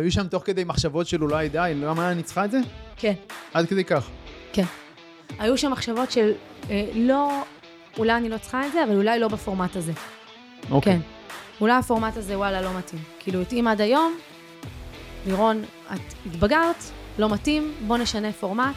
אבל היו שם תוך כדי מחשבות של אולי די, למה אני צריכה את זה? כן, עד כדי כך. כן. היו שם מחשבות של אה, לא, אולי אני לא צריכה את זה, אבל אולי לא בפורמט הזה. אוקיי. כן. אולי הפורמט הזה, וואלה, לא מתאים. כאילו, התאים עד היום, לירון, את התבגרת, לא מתאים, בוא נשנה פורמט.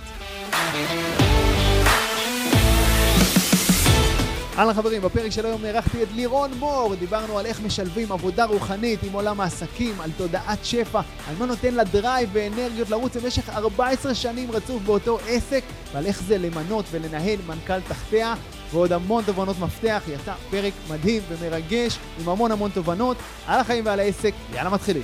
אהלן חברים, בפרק של היום נערכתי את לירון מור. דיברנו על איך משלבים עבודה רוחנית עם עולם העסקים, על תודעת שפע, על מה נותן לה drive ואנרגיות לרוץ במשך 14 שנים רצוף באותו עסק, ועל איך זה למנות ולנהל מנכ"ל תחתיה, ועוד המון תובנות מפתח. יצא פרק מדהים ומרגש, עם המון המון תובנות, על החיים ועל העסק. יאללה מתחילים.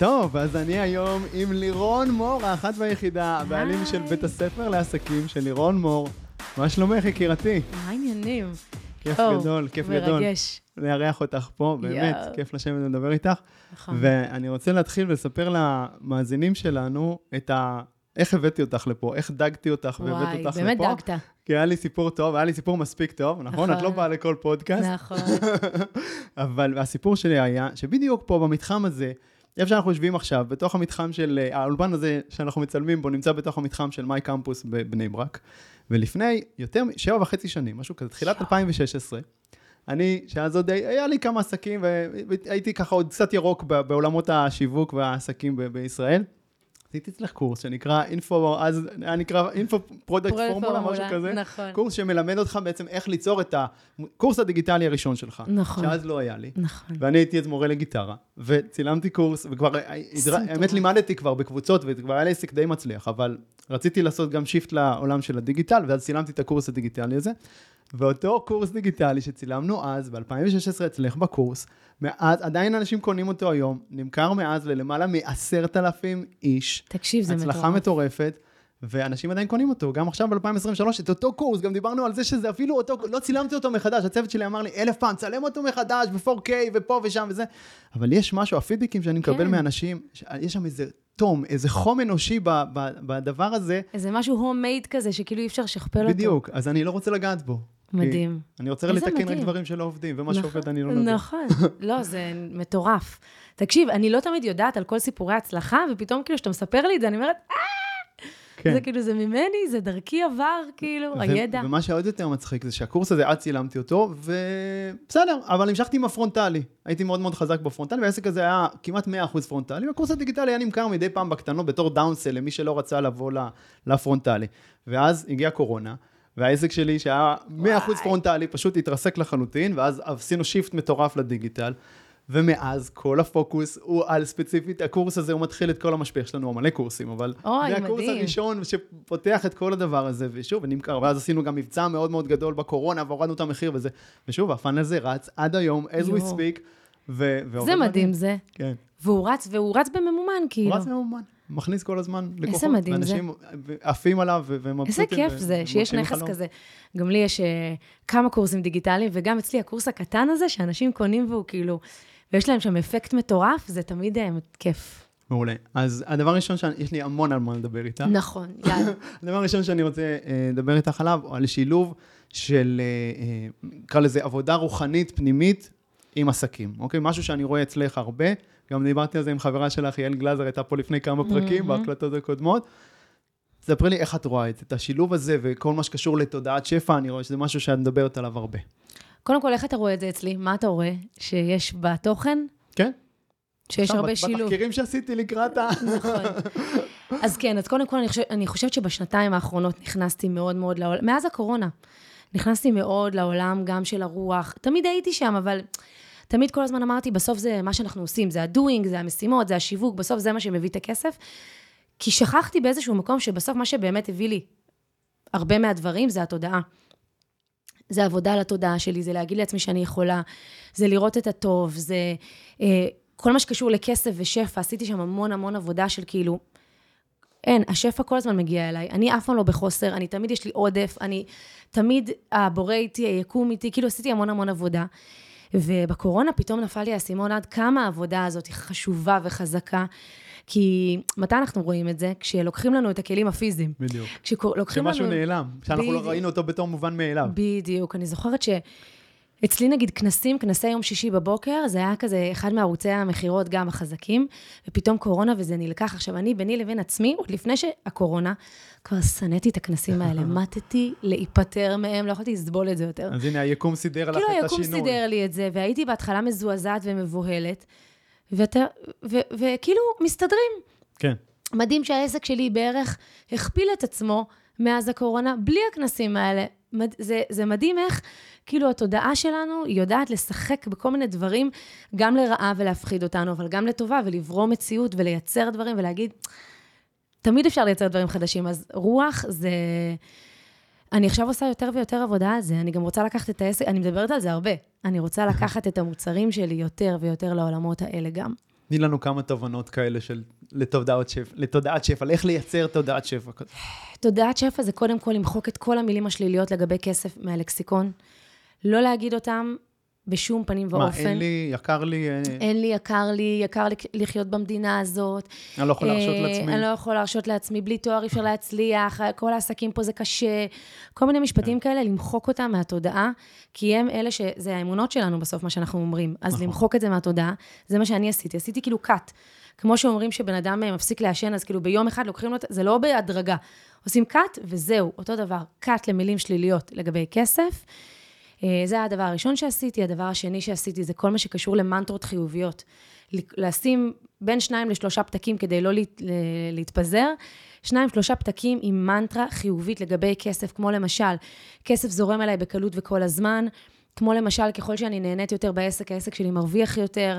טוב, אז אני היום עם לירון מור, האחת והיחידה, הבעלים של בית הספר לעסקים של לירון מור. מה שלומך, יקירתי? מה העניינים? כיף טוב, גדול, כיף גדול. מרגש. לארח אותך פה, באמת, יואו. כיף לשבת ולדבר איתך. נכון. ואני רוצה להתחיל ולספר למאזינים שלנו את ה... איך הבאתי אותך לפה, איך דגתי אותך והבאת וואי, אותך באמת לפה. דגת. כי היה לי סיפור טוב, היה לי סיפור מספיק טוב, נכון? את לא נכון. באה לכל פודקאסט. נכון. אבל הסיפור שלי היה שבדיוק פה במתחם הזה, איפה שאנחנו יושבים עכשיו, בתוך המתחם של, אה, האולפן הזה שאנחנו מצלמים בו, נמצא בתוך המתחם של מיי קמפוס בבני ברק, ולפני יותר משבע וחצי שנים, משהו כזה, תחילת 2016, אני, שאז עוד היה לי כמה עסקים, והייתי ככה עוד קצת ירוק בעולמות השיווק והעסקים בישראל. עשיתי אצלך קורס שנקרא info, אז היה נקרא Info Product Formula, משהו כזה. נכון. קורס שמלמד אותך בעצם איך ליצור את הקורס הדיגיטלי הראשון שלך. נכון. שאז לא היה לי. נכון. ואני הייתי אז מורה לגיטרה, וצילמתי קורס, וכבר, האמת. לימדתי כבר בקבוצות, וכבר היה לי עסק די מצליח, אבל רציתי לעשות גם shift לעולם של הדיגיטל, ואז צילמתי את הקורס הדיגיטלי הזה. ואותו קורס דיגיטלי שצילמנו אז, ב-2016 אצלך בקורס, מאז, עדיין אנשים קונים אותו היום, נמכר מאז ללמעלה מעשרת אלפים איש. תקשיב, זה מטורף. הצלחה מטורפת. ואנשים עדיין קונים אותו, גם עכשיו ב-2023, את אותו קורס, גם דיברנו על זה שזה אפילו אותו, לא צילמתי אותו מחדש, הצוות שלי אמר לי אלף פעם, צלם אותו מחדש ב-4K ופה ושם וזה, אבל יש משהו, הפידבקים שאני מקבל כן. מאנשים, יש שם איזה תום, איזה חום אנושי ב- ב- בדבר הזה, איזה משהו homemade כזה, שכאילו אי אפשר לשכפל אותו. בדיוק, אז אני לא רוצה לגעת בו. מדהים. אני רוצה לתקן רק. דברים שלא עובדים, ומה נכון, שעובד אני לא נוגע. נכון, לא, זה מטורף. תקשיב, אני לא תמיד יודעת על כל סיפורי הצלחה, ופתאום כאילו כשאתה מספר לי את זה, אני אומרת, אה, כן. זה כאילו, זה ממני, זה דרכי עבר, כאילו, ו- הידע. ומה שעוד יותר מצחיק זה שהקורס הזה, אז צילמתי אותו, ובסדר, אבל המשכתי עם הפרונטלי. הייתי מאוד מאוד חזק בפרונטלי, והעסק הזה היה כמעט 100% פרונטלי, והקורס הדיגיטלי היה נמכר מדי פעם בקטנות בתור downsell למי שלא רצה לבוא ל- לפרונטלי. ואז הגיעה קורונה, והעסק שלי שהיה 100% וואי. פרונטלי, פשוט התרסק לחלוטין, ואז עשינו shift מטורף לדיגיטל. ומאז כל הפוקוס הוא על ספציפית, הקורס הזה הוא מתחיל את כל המשפך, יש לנו מלא קורסים, אבל אוי, זה הקורס מדהים. הראשון שפותח את כל הדבר הזה, ושוב, ונמכר, ואז עשינו גם מבצע מאוד מאוד גדול בקורונה, והורדנו את המחיר וזה, ושוב, ה funnel הזה רץ עד היום, as we יואו. speak, ו- זה מדהים זה. כן, והוא רץ, והוא רץ בממומן, כאילו. הוא רץ ממומן, מכניס כל הזמן לקוחות, מדהים זה. ואנשים עפים עליו ו- איזה ומבסוטים. כיף ו- זה, שיש נכס חלום. כזה. גם לי יש אה, כמה קורסים דיגיטליים, וגם אצלי הקורס הקטן הזה, שאנשים קונים והוא כאילו, ויש להם שם אפקט מטורף, זה תמיד אה, כיף. מעולה. אז הדבר הראשון, שיש לי המון על מה לדבר איתך. נכון, יאללה. הדבר הראשון שאני רוצה אה, לדבר איתך עליו, הוא על שילוב של, אה, נקרא לזה עבודה רוחנית פנימית עם עסקים, אוקיי? משהו שאני רואה אצלך הרבה, גם דיברתי על זה עם חברה שלך, יעל גלזר, הייתה פה לפני כמה פרקים, מהמם. בהקלטות הקודמות. ספרי לי איך את רואה את זה, את השילוב הזה וכל מה שקשור לתודעת שפע, אני רואה שזה משהו שאת מדברת עליו הרבה. קודם כל, איך אתה רואה את זה אצלי? מה אתה רואה? שיש בתוכן? כן? שיש הרבה שילוב. בתחקירים שעשיתי לקראת ה... נכון. אז כן, אז קודם כל, אני חושבת, אני חושבת שבשנתיים האחרונות נכנסתי מאוד מאוד לעולם, מאז הקורונה, נכנסתי מאוד לעולם גם של הרוח. תמיד הייתי שם, אבל תמיד כל הזמן אמרתי, בסוף זה מה שאנחנו עושים, זה הדוינג, זה המשימות, זה השיווק, בסוף זה מה שמביא את הכסף. כי שכחתי באיזשהו מקום שבסוף מה שבאמת הביא לי הרבה מהדברים זה התודעה. זה עבודה על התודעה שלי, זה להגיד לעצמי שאני יכולה, זה לראות את הטוב, זה אה, כל מה שקשור לכסף ושפע, עשיתי שם המון המון עבודה של כאילו, אין, השפע כל הזמן מגיע אליי, אני אף פעם לא בחוסר, אני תמיד יש לי עודף, אני תמיד הבורא איתי, היקום איתי, כאילו עשיתי המון המון עבודה. ובקורונה פתאום נפל לי האסימון עד כמה העבודה הזאת היא חשובה וחזקה, כי מתי אנחנו רואים את זה? כשלוקחים לנו את הכלים הפיזיים. בדיוק. כשלוקחים לנו... שמשהו נעלם, שאנחנו לא. ראינו אותו בתור מובן מאליו. בדיוק. אני זוכרת שאצלי נגיד כנסים, כנסי יום שישי בבוקר, זה היה כזה אחד מערוצי המכירות גם החזקים, ופתאום קורונה וזה נלקח. עכשיו, אני, ביני לבין עצמי, עוד לפני שהקורונה, כבר שנאתי את הכנסים האלה, מתתי להיפטר מהם, לא יכולתי לסבול את זה יותר. אז הנה, היקום סידר לך כאילו את היקום השינוי. סידר לי את זה, והייתי בהתחלה מזועזעת ומבוהלת, ואתה- ו- וכאילו מסתדרים. כן. מדהים שהעסק שלי בערך הכפיל את עצמו מאז הקורונה, בלי הכנסים האלה. מד- זה, זה מדהים איך, כאילו, התודעה שלנו, יודעת לשחק בכל מיני דברים, גם לרעה ולהפחיד אותנו, אבל גם לטובה, ולברוא מציאות ולייצר דברים ולהגיד, תמיד אפשר לייצר דברים חדשים. אז רוח זה... אני עכשיו עושה יותר ויותר עבודה על זה, אני גם רוצה לקחת את העסק, אני מדברת על זה הרבה. אני רוצה לקחת את המוצרים שלי יותר ויותר לעולמות האלה גם. תני לנו כמה תובנות כאלה של לתודעת שפע, לתודעת שפע, על איך לייצר תודעת שפע כזאת. תודעת שפע זה קודם כל למחוק את כל המילים השליליות לגבי כסף מהלקסיקון. לא להגיד אותם בשום פנים ואופן. מה, אין לי, יקר לי, אה, אין לי, יקר לי, יקר לי לחיות במדינה הזאת. אני לא יכול להרשות אה, לעצמי. אני לא יכול להרשות לעצמי, בלי תואר אי אפשר להצליח, כל העסקים פה זה קשה. כל מיני משפטים כן. כאלה, למחוק אותם מהתודעה, כי הם אלה ש... זה האמונות שלנו בסוף, מה שאנחנו אומרים. אז נכון. למחוק את זה מהתודעה, זה מה שאני עשיתי. עשיתי כאילו cut. כמו שאומרים שבן אדם אה, מפסיק לעשן, אז כאילו ביום אחד לוקחים לו, את- זה לא בהדרגה. עושים cut וזהו, אותו דבר. cut למילים שליליות לגבי כסף. אה, זה היה הדבר הראשון שעשיתי. הדבר השני שעשיתי זה כל מה שקשור למנטרות חיוביות. לשים בין שניים לשלושה פתקים כדי לא להתפזר. שניים, שלושה פתקים עם מנטרה חיובית לגבי כסף, כמו למשל, כסף זורם אליי בקלות וכל הזמן. כמו למשל, ככל שאני נהנית יותר בעסק, העסק שלי מרוויח יותר.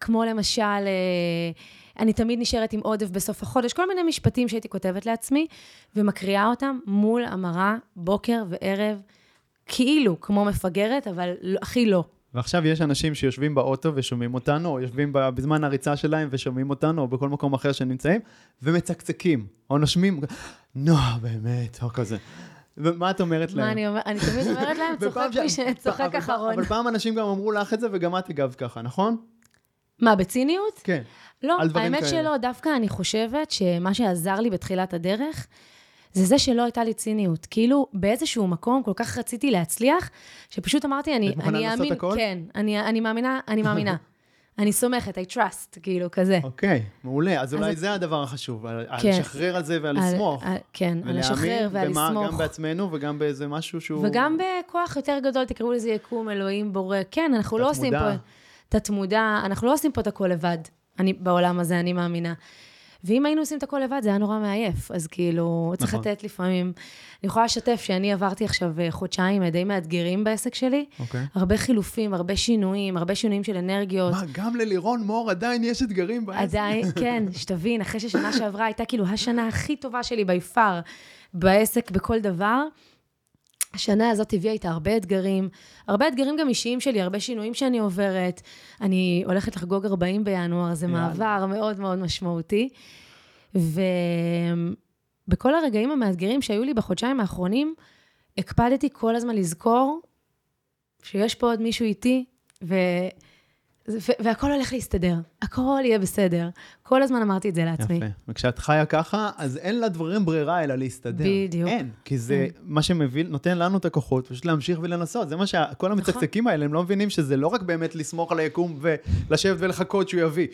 כמו למשל, אה, אני תמיד נשארת עם עודף בסוף החודש. כל מיני משפטים שהייתי כותבת לעצמי, ומקריאה אותם מול המראה, בוקר וערב, כאילו כמו מפגרת, אבל לא- הכי לא. ועכשיו יש אנשים שיושבים באוטו ושומעים אותנו, או יושבים בזמן הריצה שלהם ושומעים אותנו, או בכל מקום אחר שנמצאים, ומצקצקים, או נושמים, נו, באמת, או כזה. ומה את אומרת להם? מה אני אומרת? אני תמיד אומרת להם, צוחק מי שצוחק אחרון. אבל פעם אנשים גם אמרו לך את זה, וגם את הגבת ככה, נכון? מה, בציניות? כן. לא, האמת כאלה. שלא, דווקא אני חושבת שמה שעזר לי בתחילת הדרך, זה זה שלא הייתה לי ציניות. כאילו, באיזשהו מקום כל כך רציתי להצליח, שפשוט אמרתי, אני את אני אאמין? כן, אני אני מאמינה, אני מאמינה. אני סומכת, I trust, כאילו, כזה. אוקיי, מעולה. אז אולי אז- זה הדבר החשוב, על על כן. לשחרר על זה ועל על- לסמוך. על- כן, על לשחרר ועל במה- גם לסמוך. בעצמנו וגם באיזה משהו שהוא... וגם בכוח יותר גדול, תקראו לזה יקום, אלוהים, בורא. כן, אנחנו לא עושים. פה... תת-מודע. אנחנו לא עושים פה את הכל לבד. אני, בעולם הזה, אני מאמינה. ואם היינו עושים את הכל לבד, זה היה נורא מעייף. אז כאילו, צריך נכון. לתת לפעמים... אני יכולה לשתף שאני עברתי עכשיו אה, חודשיים אה, די מאתגרים בעסק שלי. אוקיי. הרבה חילופים, הרבה שינויים, הרבה שינויים של אנרגיות. מה, גם ללירון מור עדיין יש אתגרים בעסק? עדיין, כן, שתבין, אחרי ששנה שעברה הייתה כאילו השנה הכי טובה שלי בי פאר בעסק, בכל דבר. השנה הזאת הביאה איתה הרבה אתגרים, הרבה אתגרים גם אישיים שלי, הרבה שינויים שאני עוברת. אני הולכת לחגוג 40 בינואר, זה. מעבר מאוד מאוד משמעותי. ובכל הרגעים המאתגרים שהיו לי בחודשיים האחרונים, הקפדתי כל הזמן לזכור שיש פה עוד מישהו איתי, ו... והכל הולך להסתדר, הכל יהיה בסדר. כל הזמן אמרתי את זה לעצמי. יפה. וכשאת חיה ככה, אז אין לדברים ברירה אלא להסתדר. בדיוק. אין, כי זה כן. מה שמביא, נותן לנו את הכוחות, פשוט להמשיך ולנסות. זה מה נכון. שכל המצקצקים האלה, הם לא מבינים שזה לא רק באמת לסמוך על היקום ולשבת ולחכות שהוא יביא.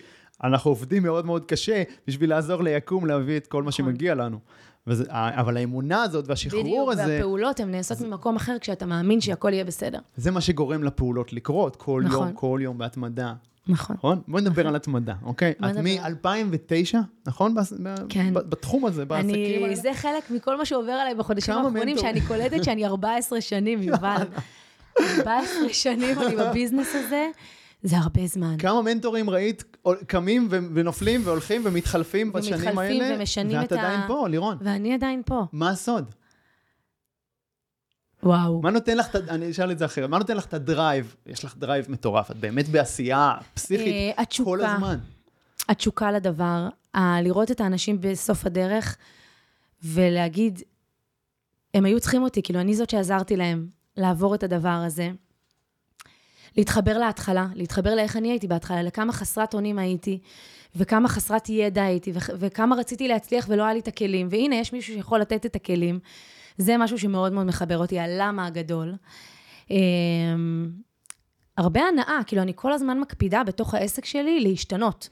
אנחנו עובדים מאוד מאוד קשה בשביל לעזור ליקום להביא את כל מה נכון. שמגיע לנו. וזה, אבל האמונה הזאת והשחרור בדיוק, הזה, והפעולות הן נעשות ממקום אחר כשאתה מאמין שהכל יהיה בסדר. זה מה שגורם לפעולות לקרות כל נכון. יום, כל יום בהתמדה. נכון. נכון? בואי נדבר על התמדה, אוקיי? את נדבר. מ-2009, נכון? כן. בתחום הזה, בעסקים אני, האלה? זה חלק מכל מה שעובר עליי בחודשים האחרונים? שאני קולטת שאני 14 שנים, יובל. 14 שנים אני בביזנס הזה, זה הרבה זמן. כמה מנטורים ראית קמים ונופלים והולכים ומתחלפים בשנים ומתחלפים האלה? ומשנים ואת את ה- עדיין פה, לירון. ואני עדיין פה. מה הסוד? וואו. מה נותן לך, אני אשאל את זה אחרת, מה נותן לך את ה drive? יש לך drive מטורף, את באמת בעשייה פסיכית אה, התשוקה. כל הזמן. התשוקה לדבר, לראות את האנשים בסוף הדרך ולהגיד, הם היו צריכים אותי, כאילו, אני זאת שעזרתי להם לעבור את הדבר הזה. להתחבר להתחלה, להתחבר לאיך אני הייתי בהתחלה, לכמה חסרת אונים הייתי, וכמה חסרת ידע הייתי, וכמה רציתי להצליח ולא היה לי את הכלים. והנה, יש מישהו שיכול לתת את הכלים. זה משהו שמאוד מאוד מחבר אותי, הלמה הגדול. אמ, הרבה הנאה, כאילו, אני כל הזמן מקפידה בתוך העסק שלי להשתנות.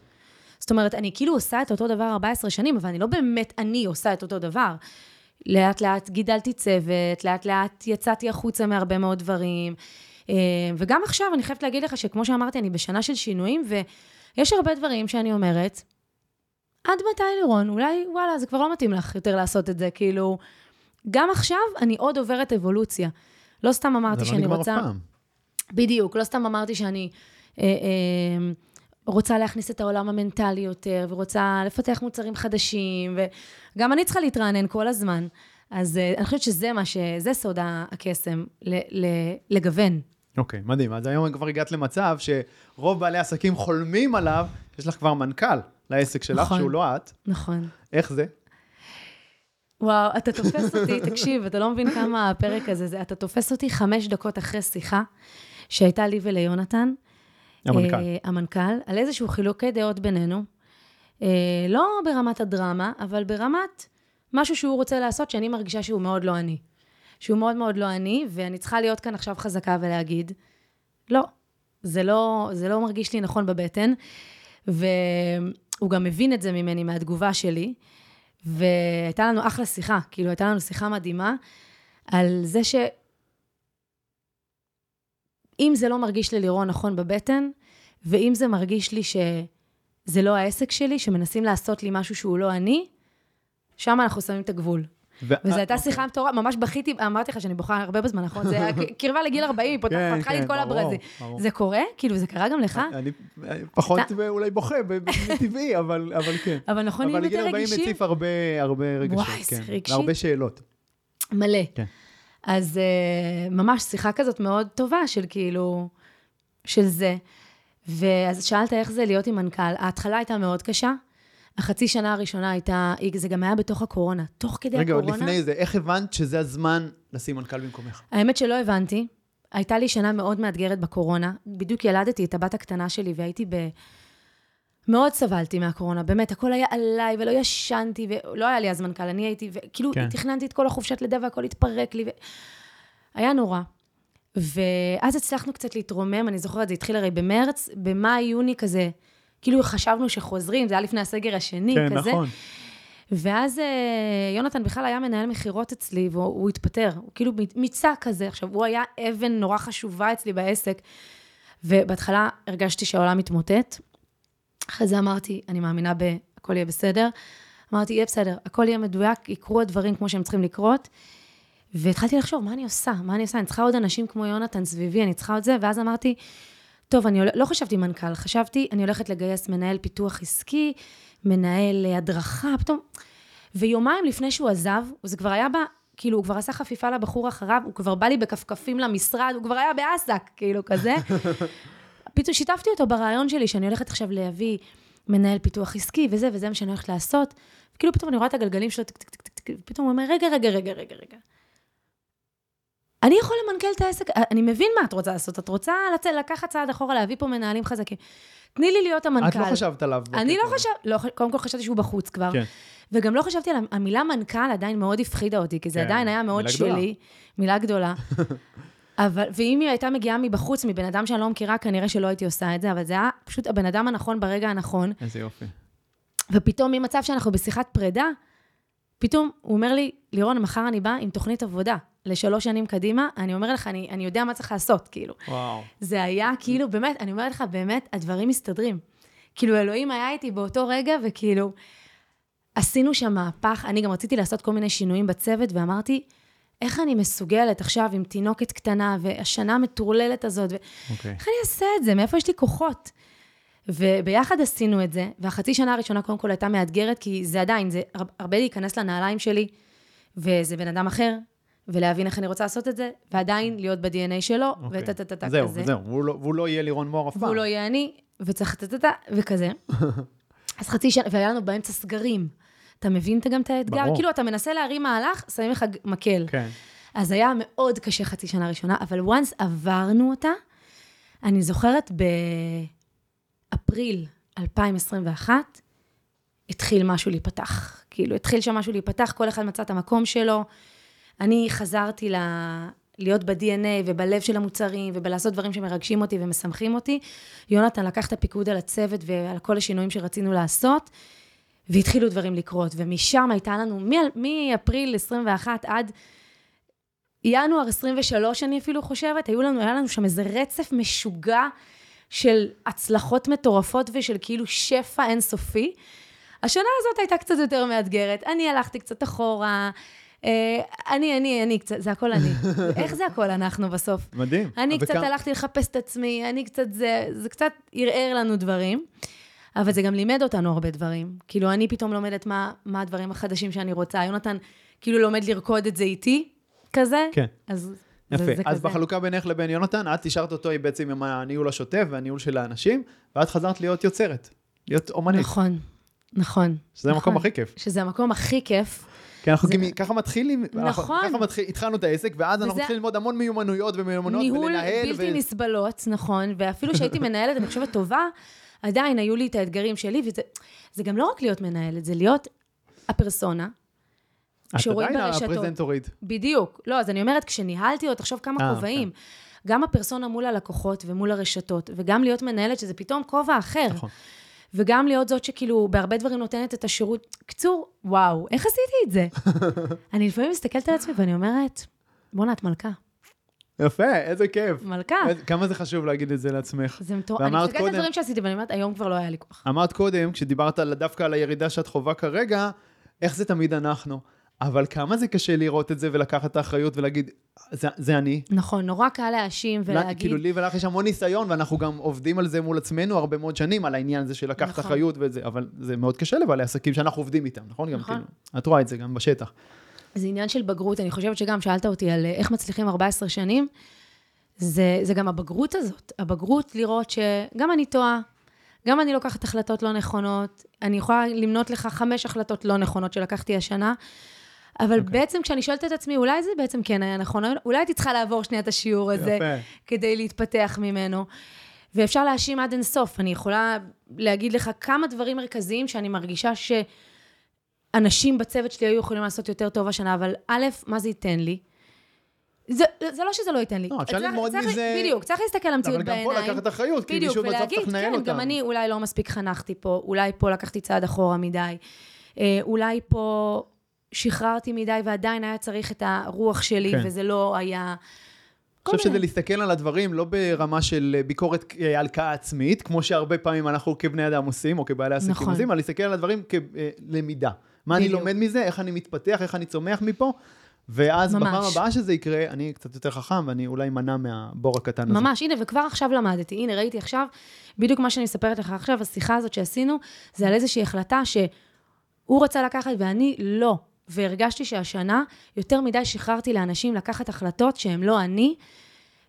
זאת אומרת, אני כאילו עושה את אותו דבר 14 שנים, אבל אני לא באמת אני עושה את אותו דבר. לאט לאט גידלתי צוות, לאט לאט יצאתי החוצה מהרבה מאוד דברים. אה, וגם עכשיו, אני חייבת להגיד לך שכמו שאמרתי, אני בשנה של שינויים, ויש הרבה דברים שאני אומרת, עד מתי לירון? אולי, וואלה, זה כבר לא מתאים לך יותר לעשות את זה, כאילו... גם עכשיו אני עוד עוברת אבולוציה. לא סתם אמרתי שאני רוצה... זה לא נגמר אף פעם. בדיוק, לא סתם אמרתי שאני אה, אה, רוצה להכניס את העולם המנטלי יותר, ורוצה לפתח מוצרים חדשים, וגם אני צריכה להתרענן כל הזמן. אז אה, אני חושבת שזה מה ש... זה סוד הקסם, ל, ל, לגוון. אוקיי, okay, מדהים. אז היום כבר הגעת למצב שרוב בעלי עסקים חולמים עליו, יש לך כבר מנכ"ל לעסק שלך, נכון. שהוא לא את. נכון. איך זה? וואו, אתה תופס אותי, תקשיב, אתה לא מבין כמה הפרק הזה זה. אתה תופס אותי חמש דקות אחרי שיחה שהייתה לי וליונתן. המנכ"ל. אה, המנכ"ל, על איזשהו חילוקי דעות בינינו. אה, לא ברמת הדרמה, אבל ברמת משהו שהוא רוצה לעשות, שאני מרגישה שהוא מאוד לא אני. שהוא מאוד מאוד לא אני, ואני צריכה להיות כאן עכשיו חזקה ולהגיד, לא, זה לא, זה לא מרגיש לי נכון בבטן. והוא גם מבין את זה ממני, מהתגובה שלי. והייתה לנו אחלה שיחה, כאילו הייתה לנו שיחה מדהימה על זה ש... אם זה לא מרגיש ללירון נכון בבטן, ואם זה מרגיש לי שזה לא העסק שלי, שמנסים לעשות לי משהו שהוא לא אני, שם אנחנו שמים את הגבול. וזו אה, הייתה אוקיי. שיחה מטורפת, ממש בכיתי, אמרתי לך שאני בוכה הרבה בזמן האחרון, זה קרבה לגיל 40, היא פתחה כן, פתחה לי כן, את כל ברור, הברזי. זה קורה? כאילו, זה קרה גם לך? אני פחות אולי בוכה, ב- ב- מטבעי, אבל אבל כן. אבל נכון, אבל נהיים יותר 40 רגישים? מציף הרבה הרבה רגשות, וואי, זה כן. והרבה שאלות. מלא. כן. אז uh, ממש שיחה כזאת מאוד טובה של כאילו, של זה. ואז שאלת איך זה להיות עם מנכ"ל. ההתחלה הייתה מאוד קשה. החצי שנה הראשונה הייתה, זה גם היה בתוך הקורונה. תוך כדי רגע, עוד הקורונה. לפני זה, איך הבנת שזה הזמן לשים מנכ"ל במקומך? האמת שלא הבנתי. הייתה לי שנה מאוד מאתגרת בקורונה. בדיוק ילדתי את הבת הקטנה שלי והייתי ב... מאוד סבלתי מהקורונה, באמת, הכל היה עליי ולא ישנתי, ולא היה לי אז מנכ"ל, אני הייתי, וכאילו כן. כן. תכננתי את כל החופשת לידה והכל התפרק לי, ו... היה נורא. ואז הצלחנו קצת להתרומם, אני זוכרת, זה התחיל הרי במרץ, במאי-יוני כזה, כאילו חשבנו שחוזרים, זה היה לפני הסגר השני, כן, כזה. נכון. ואז אה, יונתן בכלל היה מנהל מכירות אצלי, והוא הוא התפטר, הוא כאילו מיצה כזה. עכשיו, הוא היה אבן נורא חשובה אצלי בעסק, ובהתחלה הרגשתי שהעולם מתמוטט. אחרי זה אמרתי, אני מאמינה ב"הכל יהיה בסדר". אמרתי, יהיה בסדר, הכל יהיה מדויק, יקרו הדברים כמו שהם צריכים לקרות. והתחלתי לחשוב, מה אני עושה? מה אני עושה? אני צריכה עוד אנשים כמו יונתן סביבי, אני צריכה עוד זה, ואז אמרתי, טוב, אני. לא חשבתי מנכ"ל, חשבתי, אני הולכת לגייס מנהל פיתוח עסקי, מנהל אה, הדרכה, פתאום... ויומיים לפני שהוא עזב, זה כבר היה ב... כאילו, הוא כבר עשה חפיפה לבחור אחריו, הוא כבר בא לי בכפכפים למשרד, הוא כבר היה באסק, כאילו, כזה. פתאום שיתפתי אותו ברעיון שלי, שאני הולכת עכשיו להביא מנהל פיתוח עסקי, וזה, וזה מה שאני הולכת לעשות. וכאילו, פתאום אני רואה את הגלגלים שלו, ופתאום הוא אומר, רגע, רגע, רגע, רגע, רגע. אני יכול למנכ"ל את העסק, אני מבין מה את רוצה לעשות, את רוצה לצ... לקחת צעד אחורה, להביא פה מנהלים חזקים. תני לי להיות המנכ"ל. את לא חשבת עליו. אני לא הזה. חשבתי, לא, קודם כל חשבתי שהוא בחוץ כבר. כן. וגם לא חשבתי על המילה מנכ"ל, עדיין מאוד הפחידה אותי, כי זה כן, עדיין היה מאוד מילה גדולה. שלי, מילה גדולה. אבל, ואם היא הייתה מגיעה מבחוץ, מבן אדם שאני לא מכירה, כנראה שלא הייתי עושה את זה, אבל זה היה פשוט הבן אדם הנכון ברגע הנכון. איזה יופי. ופתאום ממצב שאנחנו בשיחת פרידה, פתאום הוא אומר לי, לירון, מחר אני באה עם תוכנית עבודה לשלוש שנים קדימה, אני אומר לך, אני, אני יודע מה צריך לעשות, כאילו. וואו. זה היה כאילו, באמת, אני אומרת לך, באמת, הדברים מסתדרים. כאילו, אלוהים היה איתי באותו רגע, וכאילו, עשינו שם מהפך. אני גם רציתי לעשות כל מיני שינויים בצוות, ואמרתי, איך אני מסוגלת עכשיו עם תינוקת קטנה, והשנה המטורללת הזאת, ו... אוקיי. איך אני אעשה את זה? מאיפה יש לי כוחות? וביחד עשינו את זה, והחצי שנה הראשונה קודם כל הייתה מאתגרת, כי זה עדיין, זה הר- הרבה להיכנס לנעליים שלי, וזה בן אדם אחר, ולהבין איך אני רוצה לעשות את זה, ועדיין להיות ב-DNA שלו, אוקיי. וטה-טה-טה זהו, כזה. זהו, והוא לא- והוא לא יהיה לירון מור אף פעם. והוא לא יהיה אני, וצריך טה-טה-טה, וכזה. אז חצי שנה, והיה לנו באמצע סגרים. אתה מבין גם את האתגר? ברור. כאילו, אתה מנסה להרים מהלך, שמים לך מקל. כן. אז היה מאוד קשה חצי שנה ראשונה, אבל once עברנו אותה, אני זוכרת באפריל 2021, התחיל משהו להיפתח. כאילו, התחיל שם משהו להיפתח, כל אחד מצא את המקום שלו. אני חזרתי ל... להיות ב-DNA ובלב של המוצרים ובלעשות דברים שמרגשים אותי ומשמחים אותי. יונתן לקח את הפיקוד על הצוות ועל כל השינויים שרצינו לעשות, והתחילו דברים לקרות. ומשם הייתה לנו, מאפריל 21 עד ינואר 23, אני אפילו חושבת, היו לנו, היה לנו שם איזה רצף משוגע של הצלחות מטורפות ושל כאילו שפע אינסופי. השנה הזאת הייתה קצת יותר מאתגרת. אני הלכתי קצת אחורה, אני, אני, אני קצת, זה הכל אני. איך זה הכל אנחנו בסוף? מדהים. אני קצת הלכתי לחפש את עצמי, אני קצת, זה, זה קצת ערער לנו דברים, אבל זה גם לימד אותנו הרבה דברים. כאילו, אני פתאום לומדת מה, מה הדברים החדשים שאני רוצה. יונתן כאילו לומד לרקוד את זה איתי, כזה. כן. אז יפה. זה, זה אז כזה. בחלוקה בינך לבין יונתן, את השארת אותו בעצם עם הניהול השוטף והניהול של האנשים, ואת חזרת להיות יוצרת, להיות אומנית. נכון, נכון. שזה נכון. המקום הכי כיף. שזה המקום הכי כיף. כי אנחנו זה- ככה מתחילים, אנחנו- נכון. ככה מתחיל, התחלנו את העסק, ואז אנחנו וזה- צריכים ללמוד המון מיומנויות ומיומנויות, ניהול ולנהל, בלתי ו- נסבלות, נכון, ואפילו שהייתי מנהלת, אני חושבת, טובה, עדיין היו לי את האתגרים שלי, וזה זה גם לא רק להיות מנהלת, זה להיות הפרסונה. את עדיין. הפרזנטורית. בדיוק. לא, אז אני אומרת, כשניהלתי עוד, תחשוב כמה אה, כובעים. גם הפרסונה מול הלקוחות ומול הרשתות, וגם להיות מנהלת, שזה פתאום כובע אחר. נכון. וגם להיות זאת שכאילו בהרבה דברים נותנת את השירות. קצור, וואו, איך עשיתי את זה? אני לפעמים מסתכלת על עצמי ואני אומרת, בואנה, את מלכה. יפה, איזה כיף. מלכה. כמה זה חשוב להגיד את זה לעצמך. זה מטורף. אני מסתכלת על דברים שעשיתי, ואני אומרת, היום כבר לא היה לי כוח. אמרת קודם, כשדיברת דווקא על הירידה שאת חווה כרגע, איך זה תמיד אנחנו. אבל כמה זה קשה לראות את זה ולקחת את האחריות ולהגיד, זה, זה אני. נכון, נורא קל להאשים לה- ולהגיד, כאילו לי ולך יש המון ניסיון, ואנחנו גם עובדים על זה מול עצמנו הרבה מאוד שנים, על העניין הזה של לקחת נכון. אחריות וזה, אבל זה מאוד קשה לבעלי עסקים שאנחנו עובדים איתם, נכון? גם נכון. כאילו, את רואה את זה גם בשטח. זה עניין של בגרות. אני חושבת שגם שאלת אותי על אה, איך מצליחים 14 שנים, זה, זה גם הבגרות הזאת. הבגרות לראות שגם אני טועה, גם אני לוקחת החלטות לא נכונות. אני יכולה למנות לך חמש החלטות לא נכונות שלקחתי השנה, אבל okay. בעצם כשאני שואלת את עצמי, אולי זה בעצם כן היה נכון, אולי הייתי צריכה לעבור שנייה את השיעור הזה, יפה. כדי להתפתח ממנו. ואפשר להאשים עד אינסוף. אני יכולה להגיד לך כמה דברים מרכזיים שאני מרגישה שאנשים בצוות שלי היו יכולים לעשות יותר טוב השנה, אבל א', מה זה ייתן לי? זה, זה לא שזה לא ייתן לי. לא, אפשר ללמוד מזה- בדיוק, צריך להסתכל על המציאות אבל גם בעיניים. פה לקחת אחריות, כי מישהו ולהגיד, צריך לנהל כן, אותם. גם אני אולי לא מספיק חנכתי פה, אולי פה לקחתי צעד אחורה מדי, אה, אולי פה שחררתי מדי ועדיין היה צריך את הרוח שלי, כן. וזה לא היה... אני חושב שזה. להסתכל על הדברים לא ברמה של ביקורת אה, הלקאה עצמית, כמו שהרבה פעמים אנחנו כבני אדם עושים, או כבעלי עסקים נכון. עושים, אבל להסתכל על הדברים כלמידה. מה אני בדיוק. לומד מזה, איך אני מתפתח, איך אני צומח מפה, ואז ממש. בפעם הבאה שזה יקרה, אני קצת יותר חכם, ואני אולי אמנע מהבור הקטן הזה. ממש, הנה, וכבר עכשיו למדתי. הנה, ראיתי עכשיו, בדיוק מה שאני מספרת לך עכשיו, השיחה הזאת שעשינו, זה על איזושהי החלטה שהוא רצה לקחת ואני לא. והרגשתי שהשנה יותר מדי שחררתי לאנשים לקחת החלטות שהם לא אני,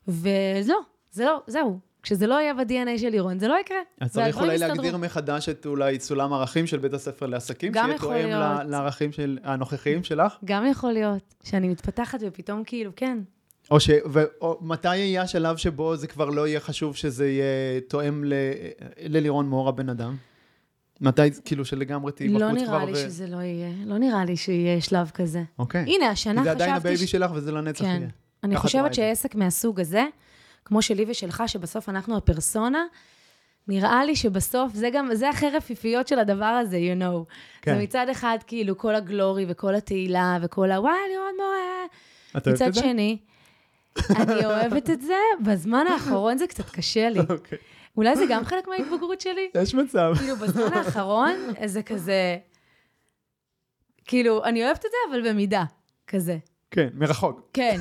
ולא, זה לא, זהו. כשזה לא יהיה ב-DNA של לירון, זה לא יקרה. אז צריך אולי יסתדרו. להגדיר מחדש את אולי סולם ערכים של בית הספר לעסקים, שיהיה תואם. ל- לערכים של הנוכחיים שלך, גם יכול להיות שאני מתפתחת ופתאום כאילו, כן. או ש... ומתי יהיה השלב שבו זה כבר לא יהיה חשוב שזה יהיה תואם ל... ללירון מור הבן אדם? מתי, כאילו, שלגמרי תהיי בחוץ לא כבר נראה לי ו... שזה לא יהיה, לא נראה לי שיהיה שלב כזה. אוקיי. הנה, השנה כי זה חשבתי... עדיין ה baby ש- שלך וזה לנצח כן. יהיה. אני חושבת. שעסק מהסוג הזה, כמו שלי ושלך, שבסוף אנחנו הפרסונה, נראה לי שבסוף, זה גם, זה אחרי רפיפיות של הדבר הזה, you know. כן. זה מצד אחד, כאילו, כל הגלורי וכל התהילה וכל ה... וואי, לראות מורה. מצד זה? אני אוהבת את זה, בזמן האחרון זה קצת קשה לי. אוקיי. אולי זה גם חלק מההתבגרות שלי? יש מצב. כאילו, בזמן האחרון, זה כזה... כאילו, אני אוהבת את זה, אבל במידה, כזה. כן, מרחוק. כן,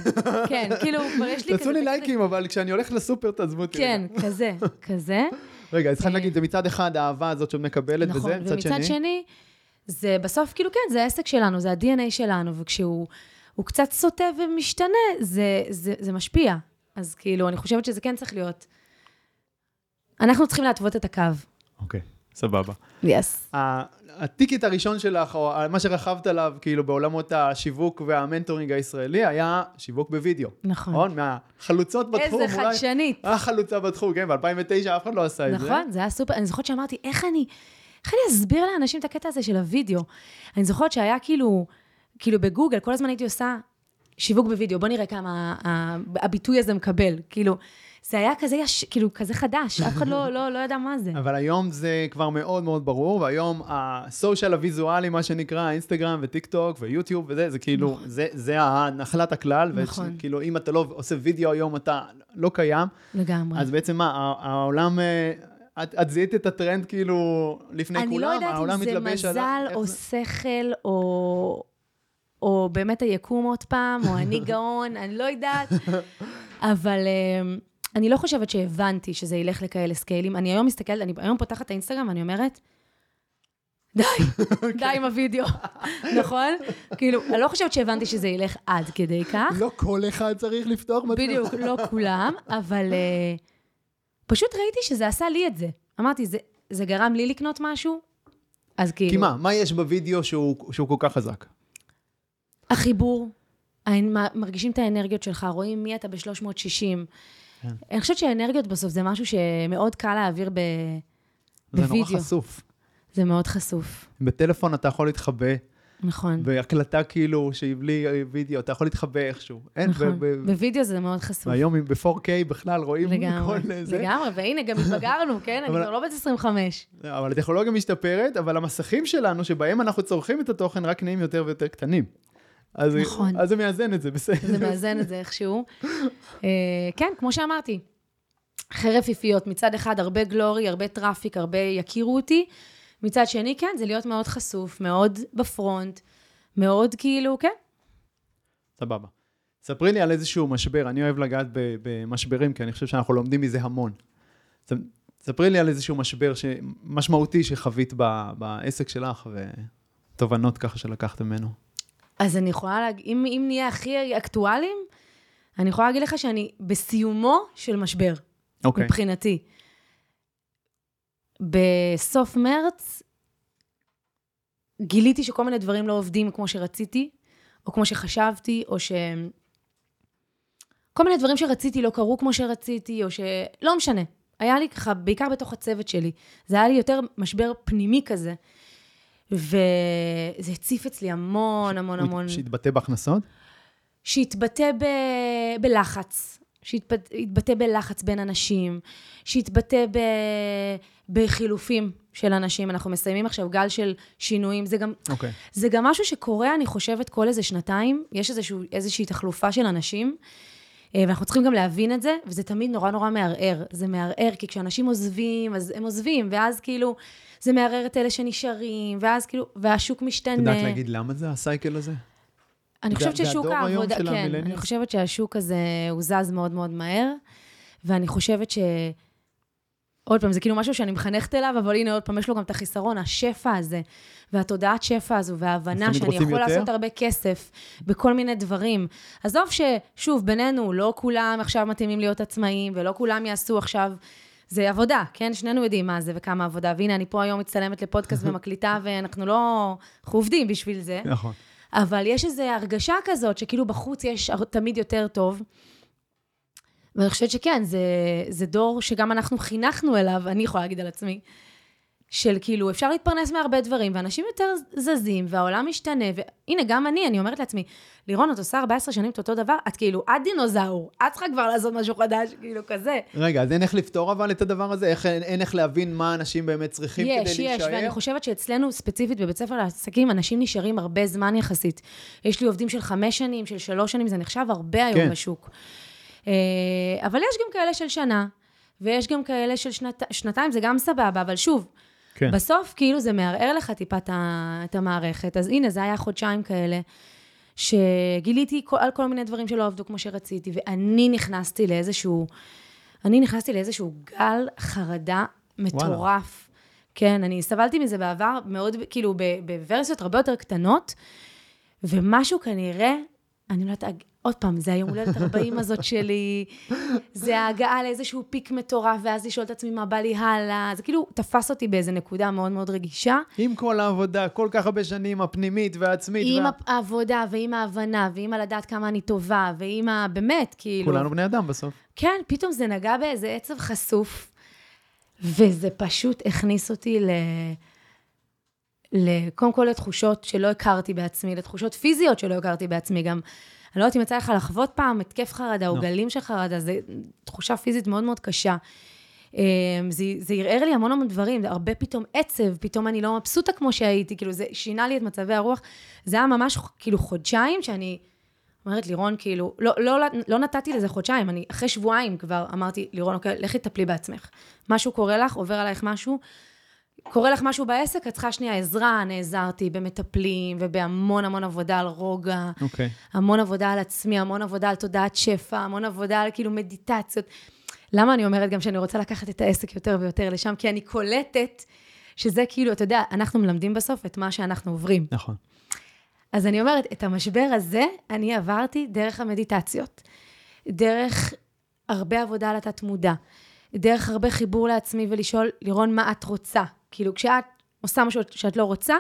כן, כאילו, כבר יש לי כזה... תעשו לי לייקים, אבל כשאני הולך לסופר, תעזבו אותי. כן. כזה, כזה. רגע, אז צריכה אה, להגיד, זה מצד אחד האהבה הזאת שאת מקבלת, נכון, וזה, מצד ומצד שני. שני, זה בסוף, כאילו, כן, זה העסק שלנו, זה ה-DNA שלנו, וכשהוא הוא קצת סוטה ומשתנה, זה, זה, זה משפיע. אז כאילו, אני חושבת שזה כן צריך להיות... אנחנו צריכים להתוות את הקו. אוקיי. סבבה. יס. הטיקט הראשון שלך, או מה שרכבת עליו, כאילו, בעולמות השיווק והמנטורינג הישראלי, היה שיווק בווידאו. נכון. מהחלוצות בתחום. איזה חדשנית. החלוצה בתחום, כן, ב-2009 אף אחד לא עשה את זה. נכון, זה היה סופר, אני זוכרת שאמרתי, איך אני, איך אני אסביר לאנשים את הקטע הזה של הוידאו? אני זוכרת שהיה כאילו, כאילו בגוגל, כל הזמן הייתי עושה שיווק בווידאו, בוא נראה כמה הביטוי הזה מקבל. כאילו, זה היה כזה, יש, כאילו, כזה חדש, אף אחד לא, לא, לא ידע מה זה. אבל היום זה כבר מאוד מאוד ברור, והיום הסושיאל הוויזואלי, מה שנקרא, אינסטגרם וטיק טוק ויוטיוב וזה, זה כאילו, נכון. זה, זה הנחלת הכלל, נכון. וכאילו, אם אתה לא עושה וידאו היום, אתה לא קיים. לגמרי. אז בעצם מה, העולם... אה, את, את זיהית את הטרנד כאילו לפני אני כולם? לא יודעת אם זה מזל או שכל או, או באמת היקום עוד פעם, או אני גאון, אני לא יודעת. אבל... אה, אני לא חושבת שהבנתי שזה ילך לכאלה סקיילים. אני היום מסתכלת, אני היום פותחת את האינסטגרם ואני אומרת, די, די עם הוידאו, נכון? כאילו, אני לא חושבת שהבנתי שזה ילך עד כדי כך. לא כל אחד צריך לפתוח מצלמה. בדיוק, לא כולם, אבל uh, פשוט ראיתי שזה עשה לי את זה. אמרתי, זה, זה גרם לי לקנות משהו, אז כאילו... כי מה, מה יש בוידאו שהוא, שהוא כל כך חזק? החיבור, מרגישים את האנרגיות שלך, רואים מי אתה ב-360. כן. אני חושבת שאנרגיות בסוף זה משהו שמאוד קל להעביר ב... בווידאו. זה נורא חשוף. זה מאוד חשוף. בטלפון אתה יכול להתחבא. נכון. בהקלטה כאילו, שהיא בלי וידאו, אתה יכול להתחבא איכשהו. אין, נכון. בווידאו זה מאוד חשוף. והיום ב-4K בכלל רואים לגמרי, כל זה. לגמרי, והנה, גם התבגרנו, כן? אני כבר לא בת 25. אבל הטכנולוגיה משתפרת, אבל המסכים שלנו, שבהם אנחנו צורכים את התוכן, רק נהיים יותר ויותר קטנים. אז, נכון. אז זה מאזן את זה, בסדר. זה מאזן את זה איכשהו. אה, כן, כמו שאמרתי, חרב פיפיות, מצד אחד הרבה glory, הרבה traffic, הרבה יכירו אותי, מצד שני, כן, זה להיות מאוד חשוף, מאוד ב front, מאוד כאילו, כן. סבבה. ספרי לי על איזשהו משבר, אני אוהב לגעת במשברים, כי אני חושב שאנחנו לומדים מזה המון. ספרי לי על איזשהו משבר. משמעותי שחווית בעסק שלך, ותובנות ככה שלקחת ממנו. אז אני יכולה להגיד, אם, אם נהיה הכי אקטואליים, אני יכולה להגיד לך שאני בסיומו של משבר, okay. אוקיי. מבחינתי. בסוף מרץ גיליתי שכל מיני דברים לא עובדים כמו שרציתי, או כמו שחשבתי, או ש... כל מיני דברים שרציתי לא קרו כמו שרציתי, או ש... לא משנה. היה לי ככה, בעיקר בתוך הצוות שלי. זה היה לי יותר משבר פנימי כזה. וזה הציף אצלי המון, המון, המון... שהתבטא בהכנסות? שהתבטא ב... בלחץ. שהתבטא בלחץ בין אנשים, שהתבטא ב... בחילופים של אנשים. אנחנו מסיימים עכשיו גל של שינויים. זה גם, okay. אוקיי. זה גם משהו שקורה, אני חושבת, כל איזה שנתיים. יש איזשהו, איזושהי תחלופה של אנשים, ואנחנו צריכים גם להבין את זה, וזה תמיד נורא נורא מערער. זה מערער, כי כשאנשים עוזבים, אז הם עוזבים, ואז כאילו... זה מערער את אלה שנשארים, ואז כאילו, והשוק משתנה. את יודעת להגיד למה זה, הסייקל הזה? אני חושבת ששוק העבודה, כן, אני חושבת שהשוק הזה, הוא זז מאוד מאוד מהר, ואני חושבת ש... עוד פעם, זה כאילו משהו שאני מחנכת אליו, אבל הנה, עוד פעם, יש לו גם את החיסרון, השפע הזה, והתודעת שפע הזו, וההבנה שאני יכול יותר? לעשות הרבה כסף בכל מיני דברים. עזוב ששוב, בינינו, לא כולם עכשיו מתאימים להיות עצמאים, ולא כולם יעשו עכשיו זה עבודה, כן? שנינו יודעים מה זה וכמה עבודה. והנה, אני פה היום מצטלמת לפודקאסט ומקליטה, ואנחנו לא... אנחנו עובדים בשביל זה. נכון. אבל יש איזו הרגשה כזאת, שכאילו בחוץ יש תמיד יותר טוב. ואני חושבת שכן, זה, זה דור שגם אנחנו חינכנו אליו, אני יכולה להגיד על עצמי, של כאילו, אפשר להתפרנס מהרבה דברים, ואנשים יותר זזים, והעולם משתנה, והנה, גם אני, אני אומרת לעצמי, לירון, את עושה 14 שנים את אותו דבר, את כאילו, את דינוזאור, את צריכה כבר לעשות משהו חדש, כאילו, כזה. רגע, אז אין איך לפתור אבל את הדבר הזה? איך, אין, אין איך להבין מה אנשים באמת צריכים יש, כדי להישאר? יש, יש, ואני חושבת שאצלנו, ספציפית בבית ספר לעסקים, אנשים נשארים הרבה זמן יחסית. יש לי עובדים של חמש שנים, של שלוש שנים, זה נחשב הרבה היום כן. בשוק. אה, אבל יש גם כאלה של שנה, ויש גם כאלה של שנת, שנתיים, זה גם סבבה, אבל שוב, כן. בסוף, כאילו, זה מערער לך טיפה את המערכת. אז הנה, זה היה חודשיים כאלה, שגיליתי על כל מיני דברים שלא עבדו כמו שרציתי, ואני נכנסתי לאיזשהו, אני נכנסתי לאיזשהו גל חרדה מטורף. וואלה. כן, אני סבלתי מזה בעבר, מאוד, כאילו, בוורסיות הרבה יותר קטנות, ומשהו כנראה, אני לא יודעת, עוד פעם, זה היום הולדת 40 הזאת שלי, זה ההגעה לאיזשהו פיק מטורף, ואז לשאול את עצמי מה בא לי הלאה. זה כאילו תפס אותי באיזו נקודה מאוד מאוד רגישה. עם כל העבודה, כל כך הרבה שנים, הפנימית והעצמית. עם וה... העבודה, ועם ההבנה, ועם הלדעת כמה אני טובה, ועם ה... באמת, כאילו... כולנו בני אדם בסוף. כן, פתאום זה נגע באיזה עצב חשוף, וזה פשוט הכניס אותי ל... ל... קודם כל לתחושות שלא הכרתי בעצמי, לתחושות פיזיות שלא הכרתי בעצמי גם. אני לא יודעת אם יצא לך לחוות פעם התקף חרדה או לא. גלים של חרדה, זו תחושה פיזית מאוד מאוד קשה. אמ, זה, זה ערער לי המון המון דברים, הרבה פתאום עצב, פתאום אני לא מבסוטה כמו שהייתי, כאילו זה שינה לי את מצבי הרוח. זה היה ממש כאילו חודשיים שאני אומרת, לירון, כאילו, לא, לא, לא נתתי לזה חודשיים, אני אחרי שבועיים כבר אמרתי, לירון, אוקיי, לכי תטפלי בעצמך. משהו קורה לך, עובר עלייך משהו, קורה לך משהו בעסק, את צריכה שנייה עזרה, נעזרתי במטפלים ובהמון המון עבודה על רוגע, אוקיי. המון עבודה על עצמי, המון עבודה על תודעת שפע, המון עבודה על כאילו מדיטציות. למה אני אומרת גם שאני רוצה לקחת את העסק יותר ויותר לשם? כי אני קולטת שזה כאילו, אתה יודע, אנחנו מלמדים בסוף את מה שאנחנו עוברים. נכון. אז אני אומרת, את המשבר הזה אני עברתי דרך המדיטציות, דרך הרבה עבודה על התת-מודע, דרך הרבה חיבור לעצמי ולשאול, לירון, מה את רוצה? כאילו, כשאת עושה משהו שאת לא רוצה,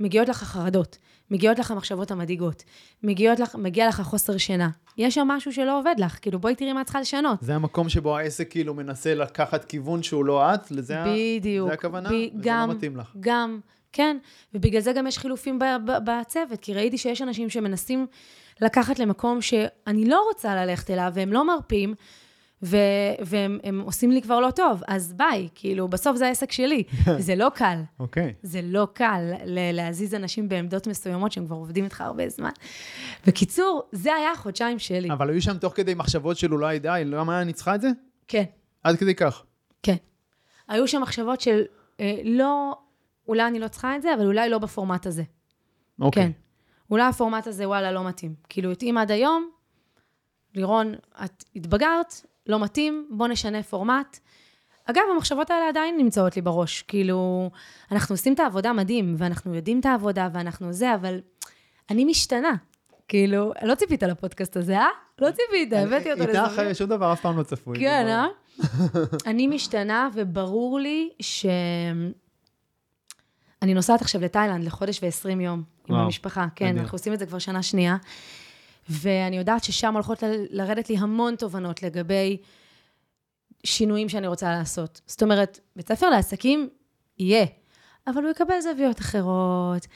מגיעות לך החרדות, מגיעות לך המחשבות המדאיגות, מגיעות לך, מגיע לך החוסר שינה. יש שם משהו שלא עובד לך, כאילו, בואי תראי מה את צריכה לשנות. זה המקום שבו העסק כאילו מנסה לקחת כיוון שהוא לא את, לזה בדיוק. זה הכוונה? ב- וזה גם, לא מתאים לך. גם, כן. ובגלל זה גם יש חילופים ב- ב- בצוות, כי ראיתי שיש אנשים שמנסים לקחת למקום שאני לא רוצה ללכת אליו, והם לא מרפים, ו- והם הם עושים לי כבר לא טוב, אז ביי, כאילו, בסוף זה העסק שלי. זה לא קל. אוקיי. זה לא קל ל- להזיז אנשים בעמדות מסוימות שהם כבר עובדים איתך הרבה זמן. בקיצור, זה היה החודשיים שלי. אבל היו שם תוך כדי מחשבות של אולי די, למה אני צריכה את זה? כן. עד כדי כך. כן. היו שם מחשבות של אה, לא, אולי אני לא צריכה את זה, אבל אולי לא בפורמט הזה. אוקיי. כן. אולי הפורמט הזה, וואלה, לא מתאים. כאילו, התאים עד היום, לירון, את התבגרת, לא מתאים, בוא נשנה פורמט. אגב, המחשבות האלה עדיין נמצאות לי בראש. כאילו, אנחנו עושים את העבודה מדהים, ואנחנו יודעים את העבודה, ואנחנו זה, אבל אני משתנה. כאילו, לא ציפית לפודקאסט הזה, אה? לא ציפית, הבאתי אותו איתך לזווית. אה, שום דבר אף פעם לא צפוי. כן, אה? אני משתנה, וברור לי ש... אני נוסעת עכשיו לתאילנד לחודש ו-20 יום עם המשפחה. כן, מדהים. אנחנו עושים את זה כבר שנה שנייה. ואני יודעת ששם הולכות לרדת לי המון תובנות לגבי שינויים שאני רוצה לעשות. זאת אומרת, בית ספר לעסקים יהיה, אבל הוא יקבל זוויות אחרות,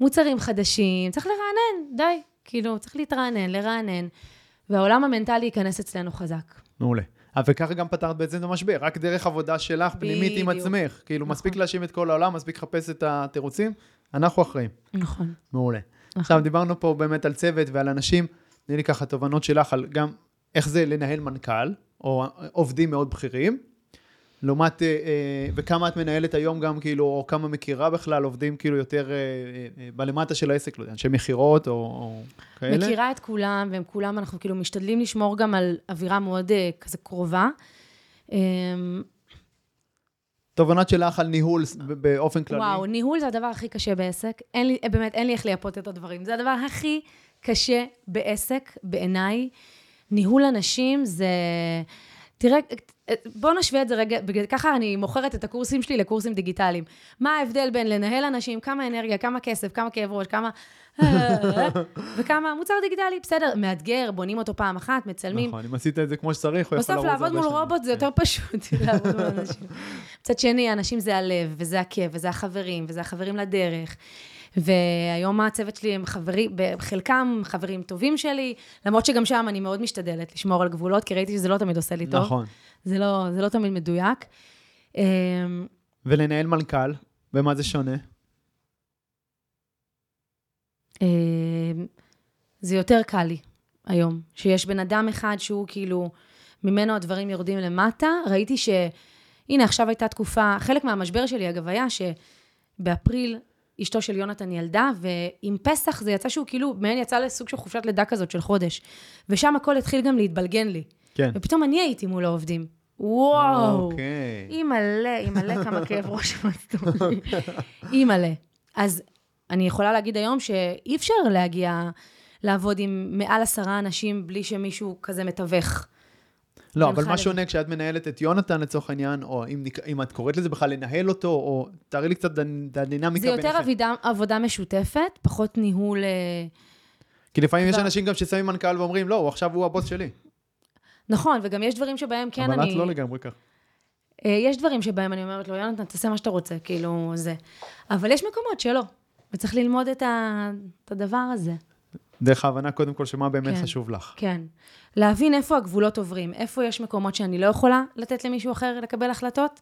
מוצרים חדשים, צריך לרענן, די. כאילו, צריך להתרענן, לרענן. והעולם המנטלי ייכנס אצלנו חזק. מעולה. אה, וככה גם פתרת בעצם את המשבר, רק דרך עבודה שלך, פנימית עם. עצמך. כאילו, נכון. מספיק להאשים את כל העולם, מספיק לחפש את התירוצים, אנחנו אחראים. נכון. מעולה. נכון. עכשיו, דיברנו פה באמת על צוות ועל אנשים, תני לי ככה תובנות שלך על גם איך זה לנהל מנכ"ל, או עובדים מאוד בכירים, לעומת, אה, אה, וכמה את מנהלת היום גם, כאילו, או כמה מכירה בכלל עובדים כאילו יותר אה, בלמטה של העסק, לא יודע, אנשי מכירות או, או כאלה? מכירה את כולם, והם כולם, אנחנו כאילו משתדלים לשמור גם על אווירה מאוד כזה קרובה. אמ, תובנות שלך על ניהול באופן כללי. וואו, ניהול זה הדבר הכי קשה בעסק. אין לי, באמת, אין לי איך לייפות את הדברים. זה הדבר הכי קשה בעסק, בעיניי. ניהול אנשים זה... תראה, בוא נשווה את זה רגע, בגלל ככה אני מוכרת את הקורסים שלי לקורסים דיגיטליים. מה ההבדל בין לנהל אנשים, כמה אנרגיה, כמה כסף, כמה כאב ראש, כמה... וכמה מוצר דיגיטלי, בסדר, מאתגר, בונים אותו פעם אחת, מצלמים. נכון, אם עשית את זה כמו שצריך, הוא יכול בסוף לרוץ לעבוד הרבה מול. רובוט זה כן. יותר פשוט, לעבוד מול אנשים. מצד שני, אנשים זה הלב, וזה הכיף, וזה החברים, וזה החברים לדרך. והיום הצוות שלי הם חברים, בחלקם חברים טובים שלי, למרות שגם שם אני מאוד משתדלת לשמור על גבולות, כי ראיתי שזה לא תמיד עושה לי טוב. נכון. זה לא, זה לא תמיד מדויק. אמ, ולנהל מנכ"ל, במה זה שונה? אמ, זה יותר קל לי היום, שיש בן אדם אחד שהוא כאילו, ממנו הדברים יורדים למטה. ראיתי ש... הנה, עכשיו הייתה תקופה, חלק מהמשבר שלי, אגב, היה שבאפריל אשתו של יונתן ילדה, ועם פסח זה יצא שהוא כאילו, מעין יצא לסוג של חופשת לידה כזאת של חודש. ושם הכל התחיל גם להתבלגן לי. כן. ופתאום אני הייתי מול העובדים. וואו. אוקיי. אימא'לה, אימא'לה כמה כאב ראש מצאו לי. אימא'לה. אז אני יכולה להגיד היום שאי אפשר להגיע לעבוד עם מעל עשרה אנשים בלי שמישהו כזה מתווך. לא, אבל מה שונה כשאת מנהלת את יונתן לצורך העניין, או אם, אם את קוראת לזה בכלל לנהל אותו, או תארי לי קצת את הדינמיקה זה יותר ביניכם. עבודה, עבודה משותפת, פחות ניהול... אה, כי לפעמים יש כבר- אנשים גם ששמים מנכ"ל ואומרים, לא, הוא עכשיו הוא הבוס שלי. נכון, וגם יש דברים שבהם כן אבל אני... את לא לגמרי כך. אה, יש דברים שבהם אני אומרת לו, יונתן, תעשה מה שאתה רוצה, כאילו, זה. אבל יש מקומות שלא, וצריך ללמוד את, ה... את הדבר הזה. דרך ההבנה קודם כל שמה באמת כן. חשוב לך. כן. להבין איפה הגבולות עוברים, איפה יש מקומות שאני לא יכולה לתת למישהו אחר לקבל החלטות,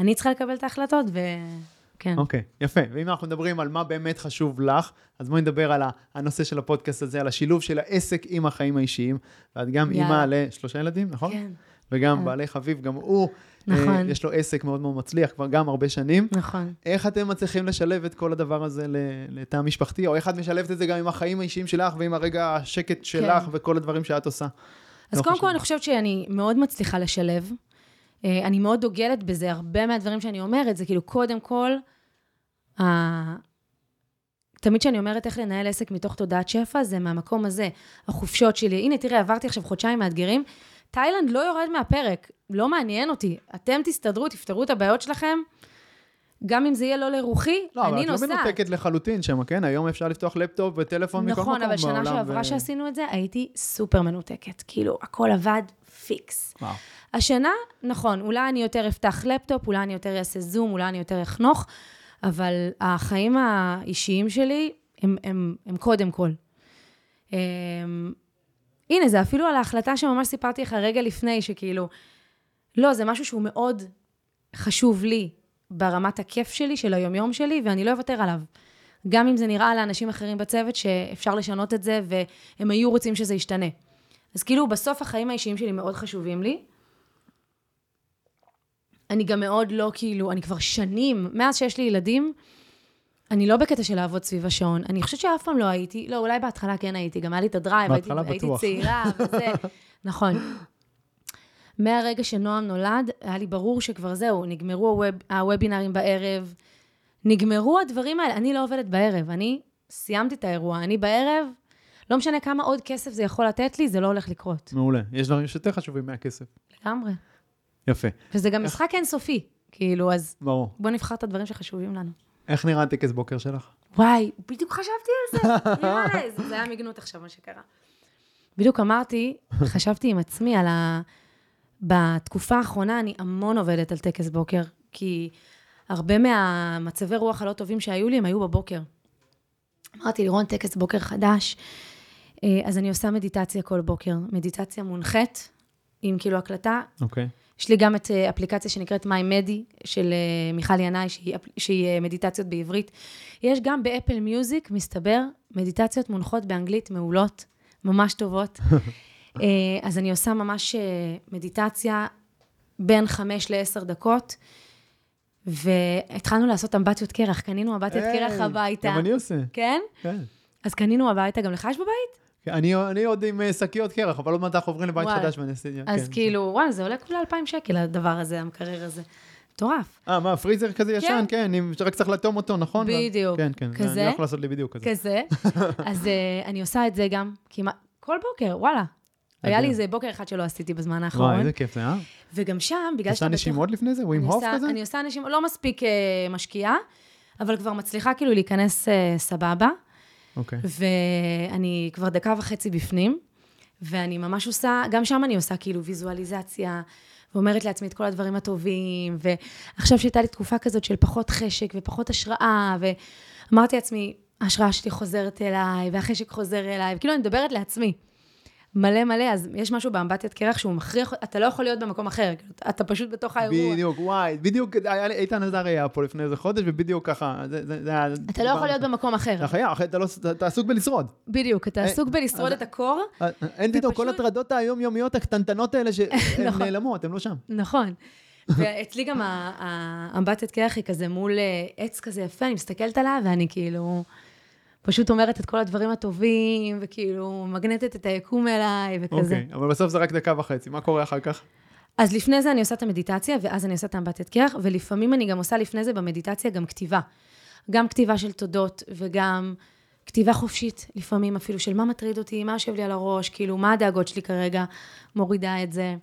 אני צריכה לקבל את ההחלטות, וכן. אוקיי, יפה. ואם אנחנו מדברים על מה באמת חשוב לך, אז בואי נדבר על הנושא של הפודקאסט הזה, על השילוב של העסק עם החיים האישיים. ואת גם. אימא לשלושה ילדים, נכון? כן, וגם כן. בעלי חביב, גם הוא, נכון. אה, יש לו עסק מאוד מאוד מצליח, כבר גם הרבה שנים. נכון. איך אתם מצליחים לשלב את כל הדבר הזה לתא המשפחתי, או איך את משלבת את זה גם עם החיים האישיים שלך ועם הרגע השקט שלך וכל הדברים שאת עושה? אז לא קודם. כל, אני חושבת שאני מאוד מצליחה לשלב. אה, אני מאוד דוגלת בזה, הרבה מהדברים שאני אומרת, זה כאילו, קודם כל, תמיד כשאני אומרת איך לנהל עסק מתוך תודעת שפע, זה מהמקום הזה, החופשות שלי. הנה, תראה, עברתי עכשיו חודשיים מאתגרים, תאילנד לא יורד מהפרק, לא מעניין אותי. אתם תסתדרו, תפתרו את הבעיות שלכם, גם אם זה יהיה לא לרוחי, לא, אבל אני את לא נוסעת. מנותקת לחלוטין שם, כן? היום אפשר לפתוח לפטופ וטלפון מכל מקום נכון, בעולם. אבל שנה שעברה ו- שעשינו את זה, הייתי סופר מנותקת. כאילו, הכל עבד פיקס. וואו. השנה, נכון, אולי אני יותר אפתח לפטופ, אולי אני יותר אעשה זום, אולי אני יותר אחנוך, אבל החיים האישיים שלי הם, הם, הם קודם כל. הם, הנה, זה אפילו על ההחלטה שממש סיפרתי לך רגע לפני, שכאילו, לא, זה משהו שהוא מאוד חשוב לי ברמת הכיף שלי, של היומיום שלי, ואני לא אוותר עליו. גם אם זה נראה לאנשים אחרים בצוות שאפשר לשנות את זה, והם היו רוצים שזה ישתנה. אז כאילו, בסוף החיים האישיים שלי מאוד חשובים לי. אני גם מאוד לא, כאילו, אני כבר שנים, מאז שיש לי ילדים, אני לא בקטע של לעבוד סביב השעון. אני חושבת שאף פעם לא הייתי, לא, אולי בהתחלה כן הייתי, גם היה לי את הדרייב, הייתי, הייתי. צעירה וזה, נכון. מהרגע שנועם נולד, היה לי ברור שכבר זהו, נגמרו הווב, הוובינרים בערב, נגמרו הדברים האלה. אני לא עובדת בערב, אני סיימתי את האירוע, אני בערב, לא משנה כמה עוד כסף זה יכול לתת לי, זה לא הולך לקרות. מעולה. יש דברים שיותר חשובים מהכסף. לגמרי. יפה, וזה גם משחק אינסופי, כאילו, אז ברור. בוא נבחר את הדברים שחשובים לנו. איך נראה הטקס בוקר שלך? וואי, בדיוק חשבתי על זה. יאללה, זה זה היה מגנות עכשיו, מה שקרה. בדיוק אמרתי, חשבתי עם עצמי על ה... בתקופה האחרונה אני המון עובדת על טקס בוקר, כי הרבה מהמצבי רוח הלא טובים שהיו לי, הם היו בבוקר. אמרתי, לירון, טקס בוקר חדש. אה, אז אני עושה מדיטציה כל בוקר, מדיטציה מונחית, עם כאילו הקלטה. אוקיי. יש לי גם את אה, אפליקציה שנקראת מיי מדי, של אה, מיכל ינאי, שהיא, שהיא אה, מדיטציות בעברית. יש גם באפל מיוזיק, מסתבר, מדיטציות מונחות באנגלית מעולות, ממש טובות. אז אני עושה ממש מדיטציה בין חמש לעשר דקות, והתחלנו לעשות אמבטיות קרח, קנינו אמבטיות קרח היי, הביתה. גם אני עושה. כן? כן. אז קנינו הביתה, גם לך יש בבית? כן, אני, אני עוד עם אה, שקיות קרח, אבל עוד מעט אנחנו עוברים לבית וואי. חדש אעשה... אז כן. כאילו, וואי, זה עולה כולה 2,000 שקל, הדבר הזה, המקרר הזה. מטורף. אה, מה, פריזר כזה ישן? כן, אם רק צריך לאטום אותו, נכון? בדיוק. כן, כן. כזה? אני לא יכול לעשות לי בדיוק כזה. כזה. אז uh, אני עושה את זה גם כמעט, כל בוקר, וואלה. היה לי. איזה בוקר אחד שלא עשיתי בזמן האחרון. וואי, איזה כיף זה, אה? וגם שם, בגלל עושה נשימות לפני זה? ווים אני הוף כזה? אני עושה נשימות, לא מספיק uh, משקיעה, אבל כבר מצליחה כאילו להיכנס סבבה, אוקיי. ואני כבר דקה וחצי בפנים, ואני ממש עושה, גם שם אני עושה כאילו ויזואליזציה, ואומרת לעצמי את כל הדברים הטובים, ועכשיו שהייתה לי תקופה כזאת של פחות חשק ופחות השראה, ואמרתי לעצמי, ההשראה שלי חוזרת אליי, והחשק חוזר אליי, וכאילו אני מדברת לעצמי. מלא מלא, אז יש משהו באמבטיית קרח שהוא מכריח, אתה לא יכול להיות במקום אחר, כאילו, אתה פשוט בתוך האירוע. בדיוק, וואי, בדיוק, היה לי- איתן עזר היה פה לפני איזה חודש, ובדיוק ככה, זה זה- היה... אתה לא יכול להיות במקום אחר. אתה חייב, אתה לא- אתה- עסוק בלשרוד. בדיוק, אתה אה, עסוק בלשרוד אז- את הקור, אה, אין פתאום כל הטרדות היומיומיות הקטנטנות האלה שהן נכון. נעלמות, הן לא שם. נכון. ואצלי גם האמבטיית קרח היא כזה מול אה, עץ כזה יפה, אני מסתכלת עליו, ואני כאילו פשוט אומרת את כל הדברים הטובים, וכאילו מגנטת את היקום אליי, וכזה. אוקיי, אבל בסוף זה רק דקה וחצי, מה קורה אחר כך? אז לפני זה אני עושה את המדיטציה, ואז אני עושה את האמבטיית קרח, ולפעמים אני גם עושה לפני זה במדיטציה גם כתיבה. גם כתיבה של תודות, וגם כתיבה חופשית, לפעמים אפילו, של מה מטריד אותי, מה יושב לי על הראש, כאילו, מה הדאגות שלי כרגע, מורידה את זה.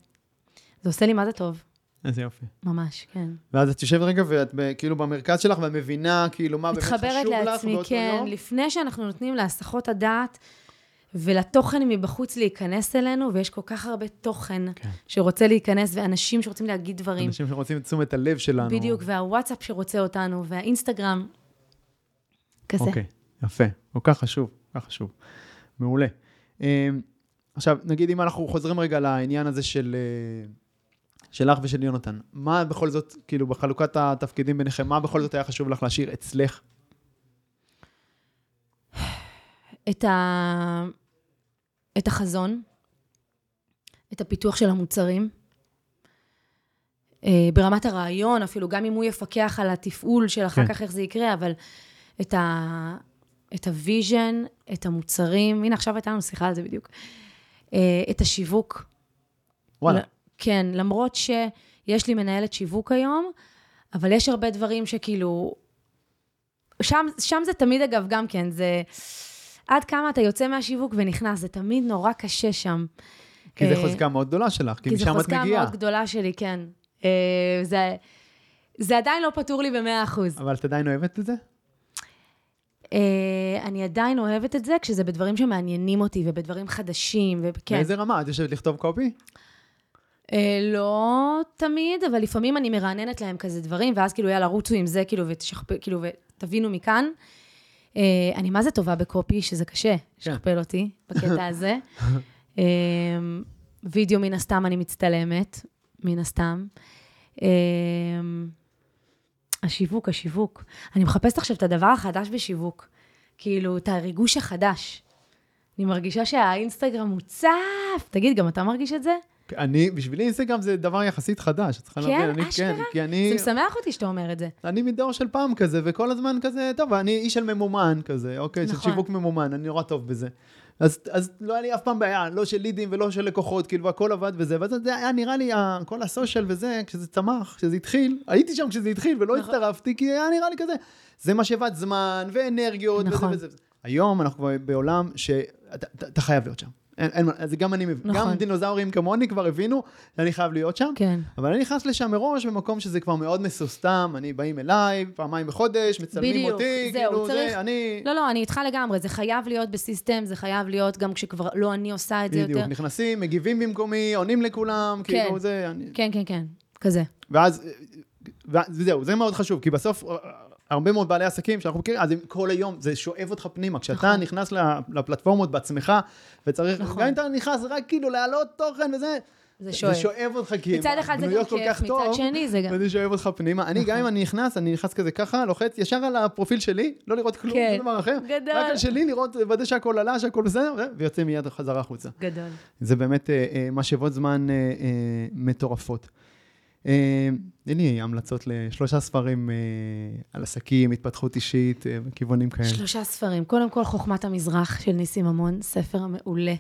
זה עושה לי מה זה טוב, איזה יופי. ממש, כן. ואז את יושבת רגע ואת ב- כאילו במרכז שלך ואת מבינה כאילו מה באמת חשוב לך מתחברת לעצמי, באותו כן, יום. לפני שאנחנו נותנים להסחות הדעת ולתוכן מבחוץ להיכנס אלינו, ויש כל כך הרבה תוכן כן. שרוצה להיכנס, ואנשים שרוצים להגיד דברים. אנשים שרוצים את תשומת הלב שלנו. בדיוק, והוואטסאפ שרוצה אותנו, והאינסטגרם. כזה. אוקיי, יפה. כל כך חשוב, כל כך חשוב. מעולה. אמ, עכשיו, נגיד אם אנחנו חוזרים רגע לעניין הזה של... אה, שלך ושל יונתן, מה בכל זאת, כאילו בחלוקת התפקידים ביניכם, מה בכל זאת היה חשוב לך להשאיר אצלך? את, ה... את החזון, את הפיתוח של המוצרים. אה, ברמת הרעיון, אפילו גם אם הוא יפקח על התפעול של אחר כן. כך איך זה יקרה, אבל את, ה... את ה vision, את המוצרים, הנה עכשיו הייתה לנו שיחה על זה בדיוק, אה, את השיווק. וואלה. כן, למרות שיש לי מנהלת שיווק היום, אבל יש הרבה דברים שכאילו... שם, שם זה תמיד, אגב, גם כן, זה... עד כמה אתה יוצא מהשיווק ונכנס, זה תמיד נורא קשה שם. כי זה אה, חוזקה מאוד גדולה שלך, כי כי זו משם את חוזקה מגיעה. מאוד גדולה שלי, כן. אה, זה, זה עדיין לא פתור לי במאה אחוז. אבל את עדיין אוהבת את זה? אה, אני עדיין אוהבת את זה כשזה בדברים שמעניינים אותי ובדברים חדשים, וכן. באיזה רמה? את יושבת לכתוב קופי? אה, לא תמיד, אבל לפעמים אני מרעננת להם כזה דברים, ואז כאילו, יאללה, רוצו עם זה, כאילו, ותשכפ... כאילו, ותבינו מכאן. אה, אני מה זה טובה בקופי, שזה קשה, לשכפל אותי בקטע הזה. אה, וידאו, מן הסתם, אני מצטלמת, מן הסתם. השיווק, השיווק. אני מחפשת עכשיו את הדבר החדש בשיווק. כאילו, את הריגוש החדש. אני מרגישה שהאינסטגרם מוצף. תגיד, גם אתה מרגיש את זה? אני, בשבילי אינסטגרם זה דבר יחסית חדש. את צריכה כן? להבין, אני, אשכרה? כן, כי אני, זה משמח אותי שאתה אומר את זה. אני מדור של פעם כזה, וכל הזמן כזה, טוב, אני איש של ממומן כזה, אוקיי? של נכון. שיווק ממומן, אני נורא טוב בזה. אז, אז לא היה לי אף פעם בעיה, לא של לידים ולא של לקוחות, כאילו, הכל עבד וזה, ואז זה היה נראה לי, כל הסושיאל וזה, כשזה צמח, כשזה התחיל, הייתי שם כשזה התחיל ולא נכון. הצטרפתי, כי היה נראה לי כזה, זה משאבת זמן ואנרגיות נכון. וזה וזה. היום אנחנו כבר בעולם שאתה אתה- אתה חייב להיות שם. אין, אין, זה גם אני מבין, נכון. גם דינוזאורים כמוני כבר הבינו שאני חייב להיות שם. כן. אבל אני נכנס לשם מראש במקום שזה כבר מאוד מסוסתם, אני באים אליי פעמיים בחודש, מצלמים בדיוק, אותי, זהו, כאילו צריך- זה, אני... לא, לא, אני איתך לגמרי, זה חייב להיות בסיסטם, זה חייב להיות גם כשכבר לא אני עושה את זה בדיוק, יותר. נכנסים, מגיבים במקומי, עונים לכולם, כן. כאילו זה, אני... כן, כן, כן, כזה. ואז, ואז זהו, זה מאוד חשוב, כי בסוף הרבה מאוד בעלי עסקים שאנחנו מכירים, אז הם כל היום, זה שואב אותך פנימה. כשאתה נכון. נכנס לפלטפורמות בעצמך, וצריך, נכון. גם אם אתה נכנס רק כאילו להעלות תוכן וזה, זה שואב. זה שואב אותך, כי מצד הן אחד זה גם בנויות כל כיף, כך מצד טוב. שני זה גם... וזה שואב אותך פנימה. אני, גם אם אני נכנס, אני נכנס כזה ככה, לוחץ ישר על הפרופיל שלי, לא לראות כלום, כן. דבר אחר. גדול. רק על שלי, לראות, לוודא שהכל עלה, שהכל בסדר, ויוצא מיד חזרה החוצה. גדול. זה באמת אה, אה, משאבות זמן אה, אה, מטורפות. אה, תני לי המלצות לשלושה ספרים אה, על עסקים, התפתחות אישית, אה, וכיוונים כאלה. שלושה ספרים. קודם כל, חוכמת המזרח של ניסים ממון, ספר מעולה.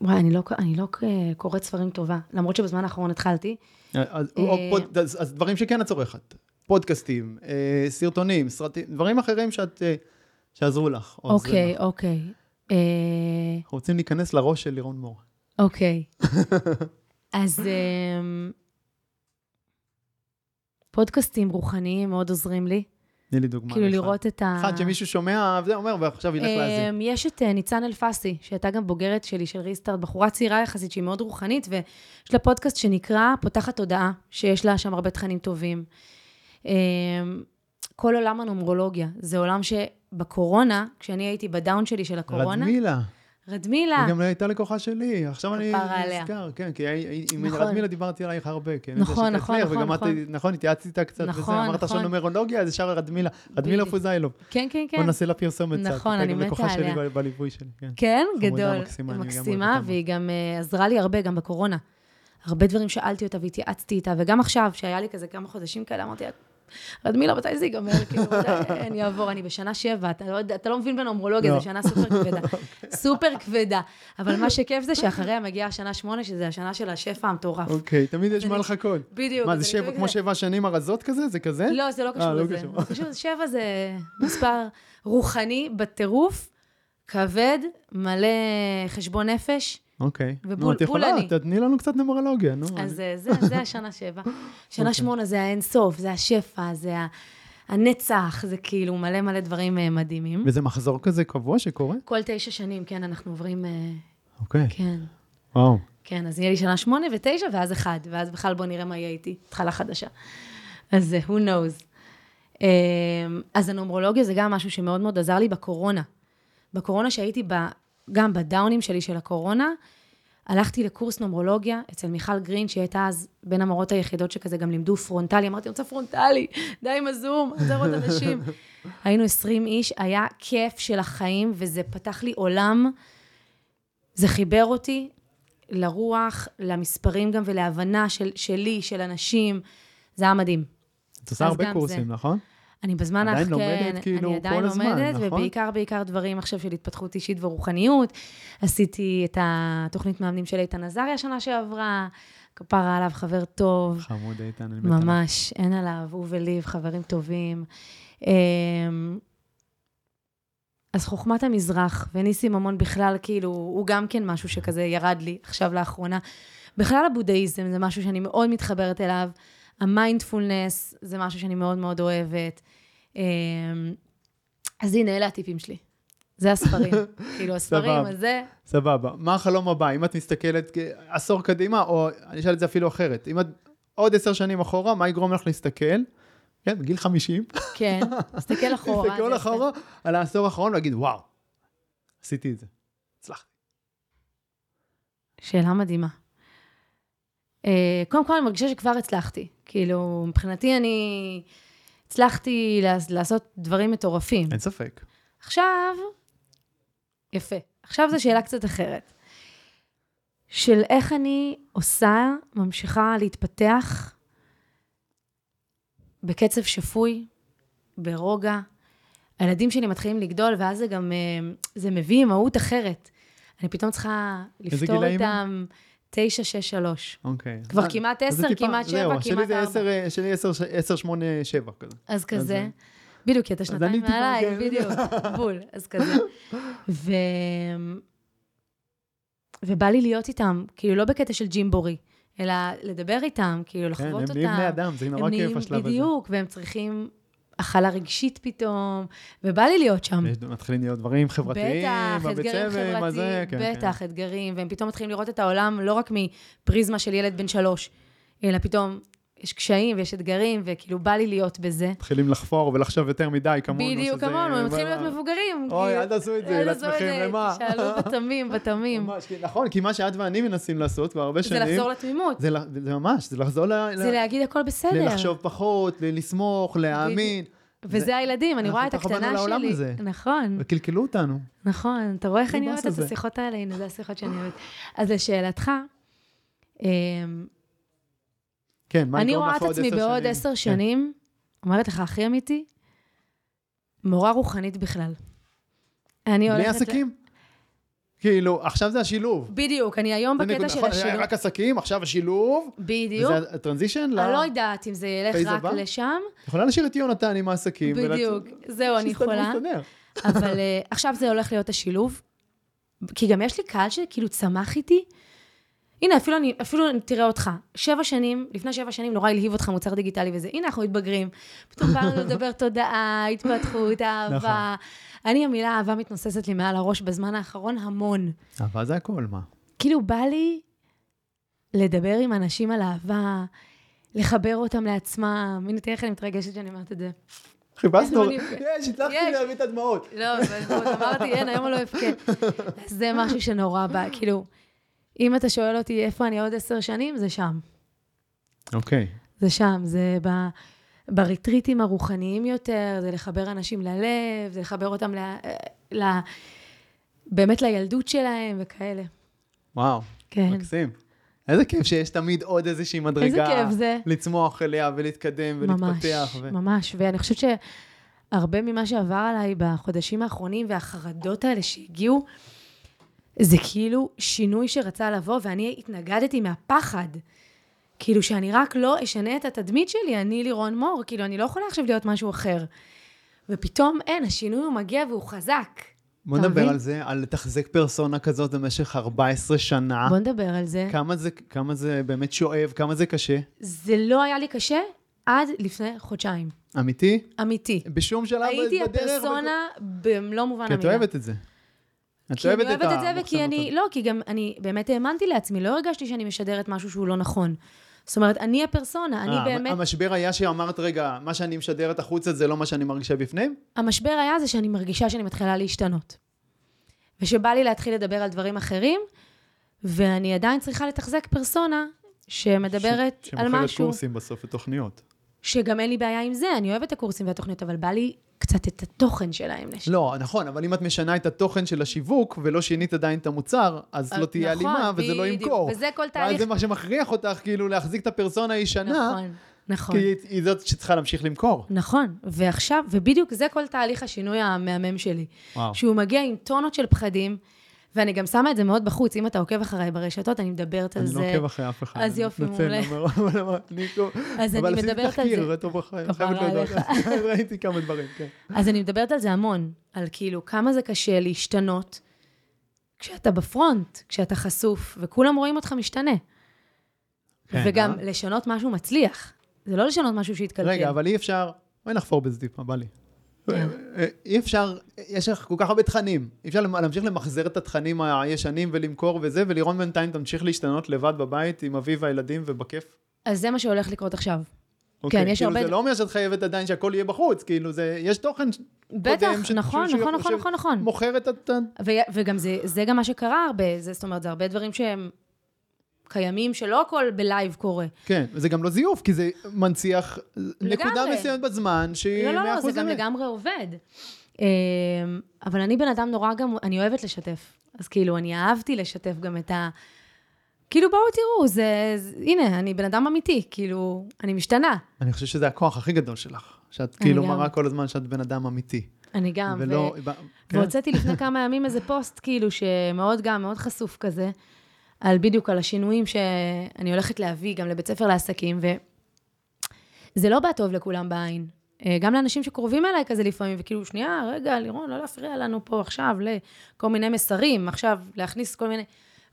וואי, אני לא, אני לא קוראת ספרים טובה, למרות שבזמן האחרון התחלתי. אז, אה, פוד, אז, אז דברים שכן את צורכת. פודקאסטים, אה, סרטונים, סרטים, דברים אחרים שאת, אה, שעזרו לך. אוקיי. אוקיי. אה, אנחנו רוצים להיכנס לראש של לירון מור. אוקיי. אז אמ, פודקאסטים רוחניים מאוד עוזרים לי. תני לי דוגמה. כאילו. לראות את ה... אחד שמישהו שומע, וזה אומר, ועכשיו ילך להאזין. אמ, יש את אה, ניצן אלפסי, שהייתה גם בוגרת שלי, של ריסטארט, בחורה צעירה יחסית, שהיא מאוד רוחנית, ויש לה פודקאסט שנקרא פותחת תודעה, שיש לה שם הרבה תכנים טובים. אמ, כל עולם הנומרולוגיה, זה עולם שבקורונה, כשאני הייתי בדאון שלי של הקורונה, רדמילה. רדמילה, היא גם הייתה לקוחה שלי, עכשיו אני עליה. נזכר, כן, כי עם נכון. רדמילה דיברתי עלייך הרבה, כן. נכון, נכון, נכון, וגם את, נכון. נכון, התייעצתי איתה קצת, וזה, נכון, אמרת נכון. שנומרולוגיה, אז ישר רדמילה, רדמילה. פוזיילוב. כן, כן, כן. בוא נעשה לה פרסומת קצת. נכון, אני מתה לקוחה שלי עליה. בליווי שלי, כן. כן, גדול. מקסימה, והיא גם אה, עזרה לי הרבה, גם בקורונה. הרבה דברים שאלתי אותה והתייעצתי איתה, וגם עכשיו, שהיה לי כזה כמה חודשים כאלה, אמרתי לה, רדמילה, מתי זה ייגמר? כאילו, מתי אני אעבור? אני בשנה שבע, אתה לא, אתה לא מבין בנומרולוגיה, לא. זו שנה סופר כבדה. סופר כבדה. אבל מה שכיף זה שאחריה מגיעה השנה שמונה, שזה השנה של השפע המטורף. אוקיי, תמיד יש מה לחכות. בדיוק. מה, זה שבע, כמו שבע שנים הרזות כזה? זה כזה? לא, זה לא קשור אה, לא לזה. קשור. זה קשור- שבע זה מספר רוחני בטירוף, כבד, מלא חשבון נפש. אוקיי. ובול- נו, את יכולה. תתני לנו קצת נומרולוגיה, נו. אז זה, זה, זה השנה שבע. שנה אוקיי. שמונה זה האינסוף, זה השפע, זה ה- הנצח, זה כאילו מלא מלא דברים אה, מדהימים. וזה מחזור כזה קבוע שקורה? כל תשע שנים, כן, אנחנו עוברים, אה, אוקיי, כן. וואו. כן, אז יהיה לי שנה שמונה ותשע, ואז אחד, ואז בכלל בוא נראה מה יהיה איתי, התחלה חדשה. אז who knows. אה, אז הנומרולוגיה זה גם משהו שמאוד מאוד עזר לי בקורונה. בקורונה שהייתי ב, גם בדאונים שלי של הקורונה, הלכתי לקורס נומרולוגיה אצל מיכל גרין, שהיא הייתה אז בין המורות היחידות שכזה גם לימדו פרונטלי. אמרתי, אני רוצה פרונטלי, די עם הזום, רוצה לראות אנשים. היינו 20 איש, היה כיף של החיים, וזה פתח לי עולם. זה חיבר אותי לרוח, למספרים גם ולהבנה של, שלי, של אנשים. זה היה מדהים. את עושה הרבה קורסים, זה. נכון? אני בזמן עדיין האח- לומדת, כן, כאילו, אני עדיין כל הזמן, לומדת, נכון? ובעיקר, בעיקר דברים עכשיו של התפתחות אישית ורוחניות. עשיתי את התוכנית מאמנים של איתן עזריה שנה שעברה, כפרה עליו, חבר טוב, חמוד איתן, אני מת. ממש, אין עליו, הוא וליב, חברים טובים. אמ, אז חוכמת המזרח, וניסים ממון בכלל, כאילו, הוא גם כן משהו שכזה ירד לי עכשיו לאחרונה. בכלל הבודהיזם זה משהו שאני מאוד מתחברת אליו. המיינדפולנס זה משהו שאני מאוד מאוד אוהבת. אמ, אז הנה, אלה הטיפים שלי. זה הספרים. כאילו, הספרים. אז זה... סבבה. מה החלום הבא? אם את מסתכלת עשור קדימה, או אני אשאל את זה אפילו אחרת. אם את עוד עשר שנים אחורה, מה יגרום לך להסתכל? כן, בגיל 50, כן, תסתכל אחורה. להסתכל זה אחורה על העשור האחרון ולהגיד, וואו, עשיתי את זה. הצלחתי. שאלה מדהימה. אה, קודם כל, אני מרגישה שכבר הצלחתי. כאילו, מבחינתי אני הצלחתי לעש- לעשות דברים מטורפים. אין ספק. עכשיו, יפה. עכשיו זו שאלה קצת אחרת. של איך אני עושה, ממשיכה להתפתח בקצב שפוי, ברוגע. הילדים שלי מתחילים לגדול, ואז זה גם, אה, זה מביא אימהות אחרת. אני פתאום צריכה לפתור? איתם 9, 6, 3. אוקיי. כבר אה, כמעט אז זה 10, טיפה- כמעט 7, זהו, כמעט שלי זה 4. 10, אה, שלי 10, 10, 8, 7 כזה. אז כזה, אה, בדיוק, כי אתה שנתיים מעליי, כן. בדיוק, בול, אז כזה. ו... ובא לי להיות איתם, כאילו לא בקטע של ג'ימבורי, אלא לדבר איתם, כאילו כן, לחוות הם אותם. נהיים בני אדם, זה הם נורא כיף השלב הזה. בדיוק, והם צריכים הכלה רגשית פתאום, ובא לי להיות שם. מתחילים להיות דברים חברתיים, בטח, בבית אתגרים מה זה, חברתיים, כן, בטח, אתגרים, והם פתאום מתחילים לראות את העולם לא רק מפריזמה של ילד בן שלוש, אלא פתאום יש קשיים ויש אתגרים, וכאילו בא לי להיות בזה. מתחילים לחפור ולחשוב יותר מדי כמונו. בדיוק כמונו, הם מתחילים להיות מבוגרים. אוי, כאילו, אל תעשו את זה לעצמכם, זה, למה? תשאלו בתמים, בתמים. נכון, כי מה שאת ואני מנסים לעשות כבר הרבה זה שנים, לחזור לתמימות. זה זה ממש, זה לחזור ל- זה להגיד הכל בסדר. ללחשוב פחות, לסמוך, להאמין. וזה הילדים, אני אנחנו רואה את ככה באנו הקטנה לעולם שלי. הזה. נכון, וקלקלו אותנו. נכון. אתה רואה איך זה אני אוהבת את. השיחות האלה? הנה, זה השיחות שאני אוהבת. אז לשאלתך, אמ, כן, מה אני יגרום רואה לך את עוד עצמי עשר בעוד שנים? עשר כן. שנים, אומרת לך, הכי אמיתי, מורה רוחנית בכלל. אני בלי הולכת... ל- עסקים? כאילו, עכשיו זה השילוב. בדיוק, אני היום בקטע של נכון, השילוב. רק עסקים, עכשיו השילוב. בדיוק. וזה הטרנזישן ל... אני לא יודעת אם זה ילך רק הבא? לשם. את יכולה להשאיר את יונתן עם העסקים. ולצ- בדיוק. זהו, אני יכולה. אבל אה, עכשיו זה הולך להיות השילוב. כי גם יש לי קהל שכאילו צמח איתי. הנה, אפילו אני, אפילו אני- תראה אותך. שבע שנים, לפני שבע שנים נורא הלהיב אותך מוצר דיגיטלי וזה. הנה, אנחנו מתבגרים. פתאום בא לנו לדבר תודעה, התפתחות, אהבה. אני, המילה אהבה מתנוססת לי מעל הראש בזמן האחרון המון. אבל זה הכל, מה? כאילו, בא לי לדבר עם אנשים על אהבה, לחבר אותם לעצמם. הנה, תראה איך אני מתרגשת שאני אומרת את זה. חיפשנו, יש, הצלחתי. להביא את הדמעות. לא, אמרתי, אין, היום אני לא אבכה. זה משהו שנורא בא, כאילו, אם אתה שואל אותי איפה אני עוד עשר שנים, זה שם. אוקיי. זה שם, זה ב... בריטריטים הרוחניים יותר, זה לחבר אנשים ללב, זה לחבר אותם ל... ל... באמת לילדות שלהם וכאלה. וואו, כן. מקסים. איזה כיף שיש תמיד עוד איזושהי איזה מדרגה. כיף זה. לצמוח אליה ולהתקדם ולהתפתח. ממש, ו... ממש. ואני חושבת שהרבה ממה שעבר עליי בחודשים האחרונים והחרדות האלה שהגיעו, זה כאילו שינוי שרצה לבוא, ואני התנגדתי מהפחד. כאילו שאני רק לא אשנה את התדמית שלי, אני לירון מור, כאילו אני לא יכולה עכשיו להיות משהו אחר. ופתאום אין, השינוי הוא מגיע והוא חזק. בוא נדבר? על זה, על לתחזק פרסונה כזאת במשך 14 שנה. בוא נדבר על זה. כמה זה, כמה זה באמת שואב, כמה זה קשה. זה לא היה לי קשה עד לפני חודשיים. אמיתי? אמיתי. בשום שלב הייתי בדרך. הפרסונה במלוא מובן כי את המילה. אוהבת את זה. את כי אני אוהבת את זה, וכי אני, לא, כי גם אני באמת האמנתי לעצמי, לא הרגשתי שאני משדרת משהו שהוא לא נכון. זאת אומרת, אני הפרסונה, אני אה, באמת, המשבר היה שאמרת, רגע, מה שאני משדרת החוצה זה לא מה שאני מרגישה בפנים? המשבר היה זה שאני מרגישה שאני מתחילה להשתנות. ושבא לי להתחיל לדבר על דברים אחרים, ואני עדיין צריכה לתחזק פרסונה שמדברת ש- על שמוכרת משהו, קורסים בסוף ותוכניות. שגם אין לי בעיה עם זה, אני אוהבת את הקורסים והתוכניות, אבל בא לי קצת את התוכן שלהם. לש... לא, נכון, אבל אם את משנה את התוכן של השיווק ולא שינית עדיין את המוצר, אז לא תהיה נכון, הלימה וזה לא ימכור. וזה כל ואז תהליך... זה מה שמכריח אותך כאילו להחזיק את הפרסונה הישנה, נכון, נכון. כי היא זאת שצריכה להמשיך למכור. נכון, ועכשיו, ובדיוק זה כל תהליך השינוי המהמם שלי. וואו. שהוא מגיע עם טונות של פחדים, ואני גם שמה את זה מאוד בחוץ, אם אתה עוקב אחריי ברשתות, אני מדברת על אני זה. לא עוקב אחרי אף אחד. אז אני יופי, מעולה. אבל- אבל- אבל אני לא- אז אני אבל עשיתי מדברת על תחקיר, זה. טוב כפרה חייבת. עליך. ראיתי כמה דברים, כן. אז אני מדברת על זה המון, על כאילו כמה זה קשה להשתנות כשאתה בפרונט, כשאתה חשוף, וכולם רואים אותך משתנה. כן, וגם אה? לשנות משהו מצליח. זה לא לשנות משהו שהתקלקל. רגע, אבל אי אפשר, בואי נחפור בזה טיפה, בא לי. כן. אה, אי אפשר, יש לך כל כך הרבה תכנים. אי אפשר להמשיך למחזר את התכנים הישנים ולמכור וזה, ולירון בינתיים תמשיך להשתנות לבד בבית עם אביו והילדים ובכיף. אז זה מה שהולך לקרות עכשיו. אוקיי, יש כאילו הרבה- זה לא אומר שאת חייבת עדיין שהכל יהיה בחוץ, כאילו זה, יש תוכן בטח, קודם ש- נכון, נכון, ש- נכון, נכון, נכון. מוכר את ה... וגם זה, זה גם מה שקרה הרבה, זה, זאת אומרת, זה הרבה דברים שהם קיימים, שלא הכל בלייב קורה. כן, וזה גם לא זיוף, כי זה מנציח נקודה לגמרי. מסוימת בזמן שהיא לא, לא, 100% לא, זה גם. לגמרי עובד. אמ, אבל אני בן אדם נורא גם, אני אוהבת לשתף. אז כאילו, אני אהבתי לשתף גם את ה... כאילו, בואו תראו, זה, זה... הנה, אני בן אדם אמיתי, כאילו, אני משתנה. אני חושב שזה הכוח הכי גדול שלך, שאת כאילו גם. מראה כל הזמן שאת בן אדם אמיתי. אני גם, ולא... ו... כן? והוצאתי לפני כמה ימים איזה פוסט, כאילו, שמאוד גם, מאוד חשוף כזה, על בדיוק, על השינויים שאני הולכת להביא גם לבית ספר לעסקים, וזה לא בא טוב לכולם בעין. אה, גם לאנשים שקרובים אליי כזה לפעמים, וכאילו, שנייה, רגע, לירון, לא להפריע לנו פה עכשיו לכל מיני מסרים, עכשיו להכניס כל מיני...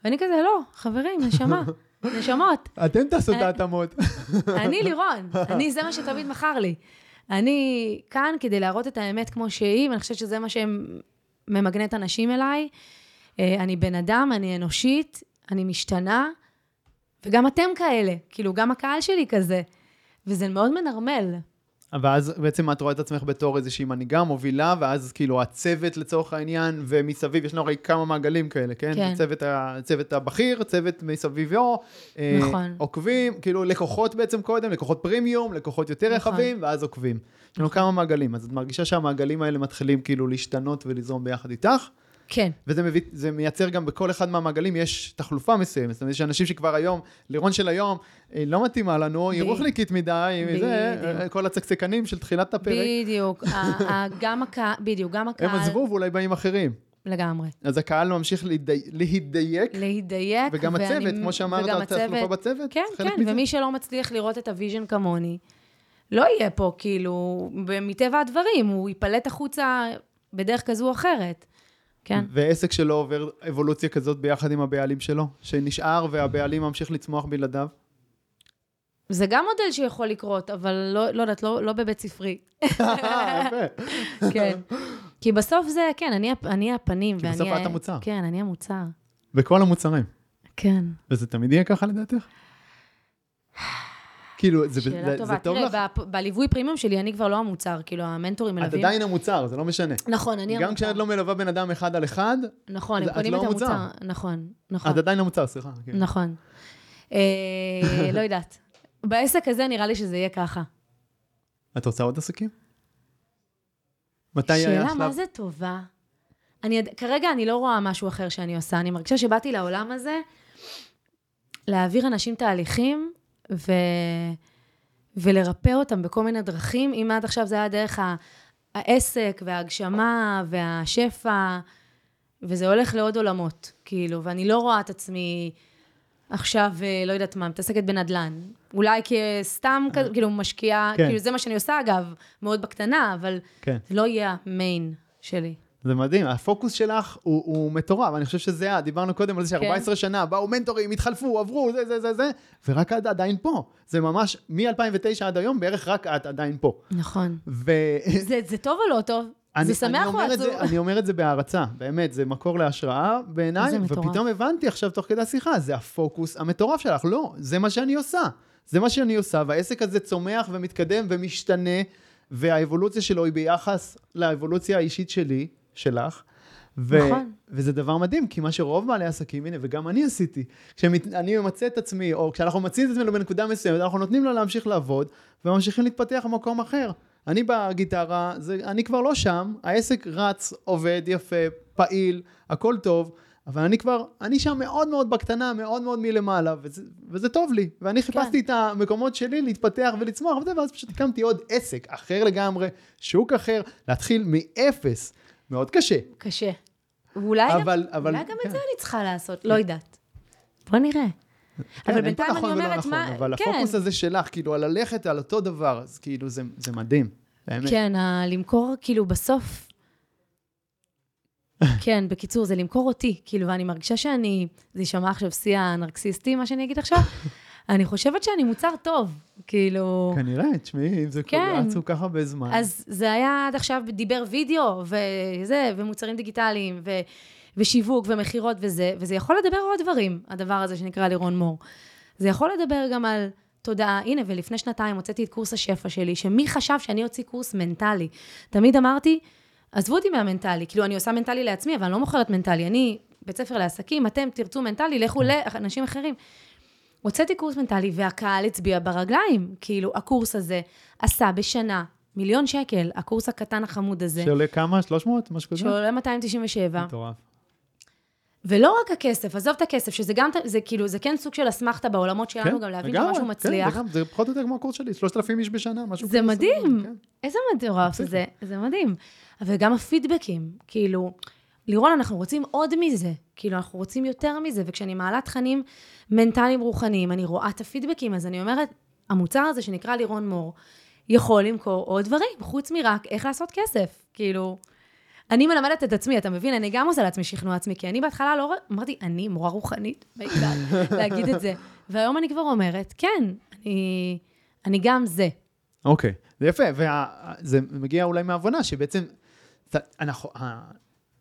ואני כזה, לא, חברים, נשמה, נשמות. אתם תעשו את אה, ההתאמות. אני לירון, אני, זה מה שתמיד מכר לי. אני כאן כדי להראות את האמת כמו שהיא, ואני חושבת שזה מה שממגנט אנשים אליי. אה, אני בן אדם, אני אנושית, אני משתנה, וגם אתם כאלה, כאילו, גם הקהל שלי כזה. וזה מאוד מנרמל. ואז בעצם את רואה את עצמך בתור איזושהי מנהיגה, מובילה, ואז כאילו הצוות לצורך העניין, ומסביב, יש לנו הרי כמה מעגלים כאלה, כן? כן. הצוות, הצוות הבכיר, צוות מסביבו, אה, נכון. עוקבים, כאילו לקוחות בעצם קודם, לקוחות פרימיום, לקוחות יותר נכון. רחבים, ואז עוקבים. יש לנו כמה מעגלים, אז את מרגישה שהמעגלים האלה מתחילים כאילו להשתנות ולזרום ביחד איתך, כן, וזה מביא, זה מייצר גם בכל אחד מהמעגלים, יש תחלופה מסוימת. זאת אומרת, יש אנשים שכבר היום, לירון של היום, היא לא מתאימה לנו, היא רוחניקית מדי, היא זה. כל הצקצקנים של תחילת הפרק. בדיוק. גם הקהל, בדיוק, גם הקהל... הם עזבו ואולי באים אחרים. לגמרי. אז הקהל ממשיך להידי... להידייק, להידייק. וגם ואני- הצוות, כמו שאמרת, התחלופה בצוות, כן, כן, מזה. ומי שלא מצליח לראות את ה vision כמוני, לא יהיה פה, כאילו, מטבע הדברים, הוא ייפלט החוצה בדרך כזו או אחרת. כן. ועסק שלא עובר אבולוציה כזאת ביחד עם הבעלים שלו, שנשאר והבעלים ממשיך לצמוח בלעדיו. זה גם מודל שיכול לקרות, אבל לא, לא יודעת, לא, לא בבית ספרי. יפה. כן. כי בסוף זה, כן, אני, אני הפנים. כי בסוף את המוצר. כן, אני המוצר. בכל המוצרים. כן. וזה תמיד יהיה ככה לדעתך? כאילו, זה, שאלה זה, טובה. זה טוב תראה, לך? בפ- בליווי פרימיום שלי, אני כבר לא המוצר, כאילו, המנטורים את מלווים. עדיין המוצר, זה לא משנה. נכון, אני המוצר. גם כשאת לא מלווה בן אדם אחד על אחד, נכון, הם את קונים לא את המוצר. המוצר. נכון, נכון. את עדיין המוצר, סליחה. כן. נכון. אה, לא יודעת. בעסק הזה נראה לי שזה יהיה ככה. את רוצה עוד עסקים? מתי היה שאלה, שלב? מה זה טובה? אני, כרגע אני לא רואה משהו אחר שאני עושה. אני מרגישה שבאתי לעולם הזה, להעביר אנשים תהליכים ו... ולרפא אותם בכל מיני דרכים. אם עד עכשיו זה היה דרך. העסק וההגשמה והשפע, וזה הולך לעוד עולמות, כאילו, ואני לא רואה את עצמי עכשיו, אה, לא יודעת מה, מתעסקת בנדל"ן. אולי כסתם, כזה, כאילו, משקיעה, כן. כאילו, זה מה שאני עושה, אגב, מאוד בקטנה, אבל כן. זה לא יהיה המיין שלי. זה מדהים, הפוקוס שלך הוא, הוא מטורף, אני חושב שזה, ה- דיברנו קודם על זה כן. ש-14 שנה, באו מנטורים, התחלפו, עברו, זה, זה, זה, זה, ורק את עדיין פה. זה ממש, מ-2009 עד היום, בערך רק את עדיין פה. נכון. ו... זה, זה טוב או לא טוב? אני, זה שמח או עצוב? אני אומר את זה בהערצה, באמת, זה מקור להשראה בעיניי. ופתאום הבנתי עכשיו תוך כדי השיחה, זה הפוקוס המטורף שלך, לא, זה מה שאני עושה. זה מה שאני עושה, והעסק הזה צומח ומתקדם ומשתנה, והאבולוציה שלו היא ביחס לאבולוציה האישית שלי, שלך. ו- נכון. וזה דבר מדהים, כי מה שרוב בעלי עסקים, הנה, וגם אני עשיתי, כשאני ממצה את עצמי, או כשאנחנו ממצים את עצמנו בנקודה מסוימת, אנחנו נותנים לו להמשיך לעבוד, וממשיכים להתפתח במקום אחר. אני בגיטרה, זה, אני כבר לא שם, העסק רץ, עובד, יפה, פעיל, הכל טוב, אבל אני כבר, אני שם מאוד מאוד בקטנה, מאוד מאוד מלמעלה, וזה, וזה טוב לי. ואני חיפשתי את המקומות שלי להתפתח ולצמוח, וזה, ואז פשוט הקמתי עוד עסק אחר לגמרי, שוק אחר, להתחיל מאפס. מאוד קשה. קשה. ואולי אבל- גם, אבל- אולי גם כן. את זה אני צריכה לעשות, לא יודעת. בוא נראה. כן, אבל בינתיים אני נכון ולא אומרת, נכון, מה... אבל כן, הפוקוס הזה שלך, כאילו, על ללכת על אותו דבר, אז כאילו, זה, זה מדהים. באמת. כן, ה- למכור, כאילו, בסוף... כן, בקיצור, זה למכור אותי, כאילו, ואני מרגישה שאני... זה יישמע עכשיו שיא הנרקסיסטי, מה שאני אגיד עכשיו. אני חושבת שאני מוצר טוב, כאילו... כנראה, תשמעי, אם זה כן. כן. רצו ככה בזמן. אז זה היה עד עכשיו דיבר וידאו, וזה, ומוצרים דיגיטליים, ו, ושיווק, ומכירות וזה, וזה יכול לדבר על עוד דברים, הדבר הזה שנקרא לירון מור. זה יכול לדבר גם על תודעה. הנה, ולפני שנתיים הוצאתי את קורס השפע שלי, שמי חשב שאני אוציא קורס מנטלי? תמיד אמרתי, עזבו אותי מהמנטלי, כאילו, אני עושה מנטלי לעצמי, אבל אני לא מוכרת מנטלי. אני בית ספר לעסקים, אתם תרצו מנטלי, לכו לאנשים אחרים. הוצאתי קורס מנטלי, והקהל הצביע ברגליים. כאילו, הקורס הזה עשה בשנה מיליון שקל, הקורס הקטן החמוד הזה, שעולה כמה? 300? משהו כזה? שעולה 297, מטורף. ולא רק הכסף, עזוב את הכסף, שזה גם, זה כאילו, זה כן סוג של אסמכתה בעולמות שלנו, גם להבין לגמרי, שמשהו מצליח. כן, לגמרי, זה פחות או יותר כמו הקורס שלי, 3,000 איש בשנה, משהו זה כזה. מדהים. כן. איזה מטורף זה, זה מדהים. אבל גם הפידבקים, כאילו, לירון, אנחנו רוצים עוד מזה, כאילו, אנחנו רוצים יותר מזה, וכשאני מעלה תכנים מנטליים רוחניים, אני רואה את הפידבקים, אז אני אומרת, המוצר הזה שנקרא לירון מור, יכול למכור עוד דברים, חוץ מרק איך לעשות כסף. כאילו, אני מלמדת את עצמי, אתה מבין? אני גם עושה לעצמי שכנוע עצמי, כי אני בהתחלה לא... אמרתי, אני מורה רוחנית, בעיקר, להגיד את זה. והיום אני כבר אומרת, כן, אני, אני גם זה. אוקיי, זה יפה, וזה מגיע אולי מהבנה שבעצם, אנחנו,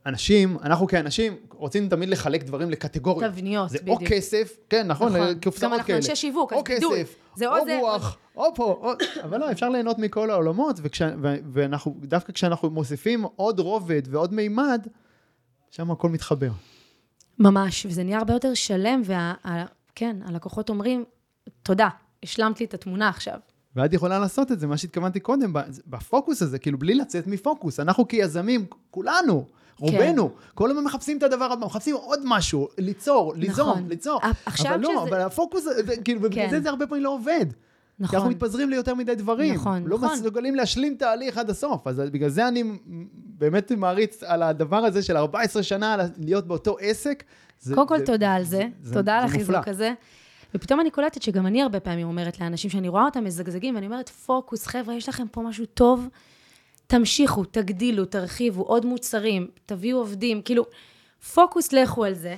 האנשים, אנחנו כאנשים רוצים תמיד לחלק דברים לקטגוריות. תבניות, זה או בדיוק. כסף, כן, נכון, נכון. קופסאות גם כאלה. אנחנו אנשי שיווק, אז או דוד. כסף, זה או או זה, רוח, או פה, או... אבל לא, אפשר ליהנות מכל העולמות, וכש, ו, ואנחנו, דווקא כשאנחנו מוסיפים עוד רובד ועוד מימד, שם הכל מתחבר. ממש, וזה נהיה הרבה יותר שלם, וה... ה- כן, הלקוחות אומרים, תודה, השלמת לי את התמונה עכשיו. ואת יכולה לעשות את זה, מה שהתכוונתי קודם, בפוקוס הזה, כאילו בלי לצאת מפוקוס. אנחנו כיזמים, כולנו, רובנו, כל הזמן מחפשים את הדבר הבא, מחפשים עוד משהו, ליצור, ליזום, נכון. ליצור. עכשיו אבל לא, שזה- אבל הפוקוס, כאילו, ובגלל כן. זה זה הרבה פעמים לא עובד. כי אנחנו נכון. מתפזרים ליותר מדי דברים. נכון, לא נכון. מסוגלים להשלים תהליך עד הסוף. אז בגלל זה אני באמת מעריץ על הדבר הזה של 14 שנה, להיות באותו עסק. זה- קודם כל, זה- תודה על זה, זה- תודה על החיזוק. הזה. ופתאום אני קולטת שגם אני הרבה פעמים אומרת לאנשים שאני רואה אותם מזגזגים, ואני אומרת, פוקוס, חבר'ה, יש לכם פה משהו טוב, תמשיכו, תגדילו, תרחיבו, עוד מוצרים, תביאו עובדים, כאילו, פוקוס, לכו על זה.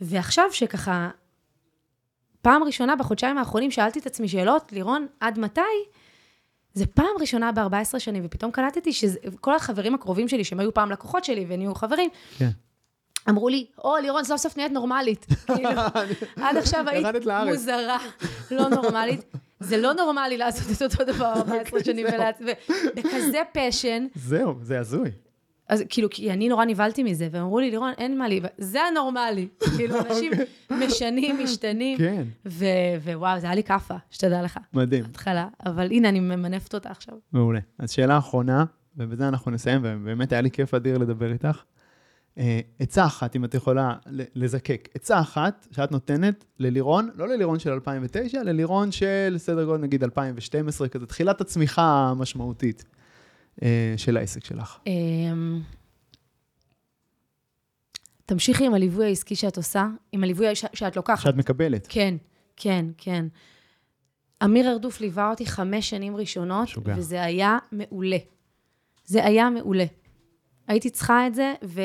ועכשיו שככה, פעם ראשונה בחודשיים האחרונים שאלתי את עצמי שאלות, לירון, עד מתי? זה פעם ראשונה ב-14 שנים, ופתאום קלטתי שכל החברים הקרובים שלי, שהם היו פעם לקוחות שלי ונהיו חברים, כן. אמרו לי, או, לירון, סוף סוף נהיית נורמלית. כאילו, עד עכשיו היית. מוזרה, לא נורמלית. זה לא נורמלי לעשות את אותו דבר 14 שנים זהו. ולעצמי, בכזה פשן. זהו, זה הזוי. אז כאילו, כי אני נורא נבהלתי מזה, והם אמרו לי, לירון, אין מה לי, זה הנורמלי. כאילו, אנשים משנים, משתנים. כן, ו- ווואו, זה היה לי כאפה, שתדע לך, מדהים. התחלה. אבל הנה, אני ממנפת אותה עכשיו. מעולה. אז שאלה אחרונה, ובזה אנחנו נסיים, ובאמת היה לי כיף אדיר לדבר איתך. אה, עצה אחת, אם את יכולה לזקק, עצה אחת שאת נותנת ללירון, לא ללירון של 2009, ללירון של סדר גודל נגיד 2012, כזה תחילת הצמיחה המשמעותית אה, של העסק שלך. אמ, תמשיכי עם הליווי העסקי שאת עושה, עם הליווי שאת לוקחת. שאת מקבלת. כן, כן, כן. אמיר ארדוף ליווה אותי חמש שנים ראשונות, שוגע. וזה היה מעולה. זה היה מעולה. הייתי צריכה את זה, ו...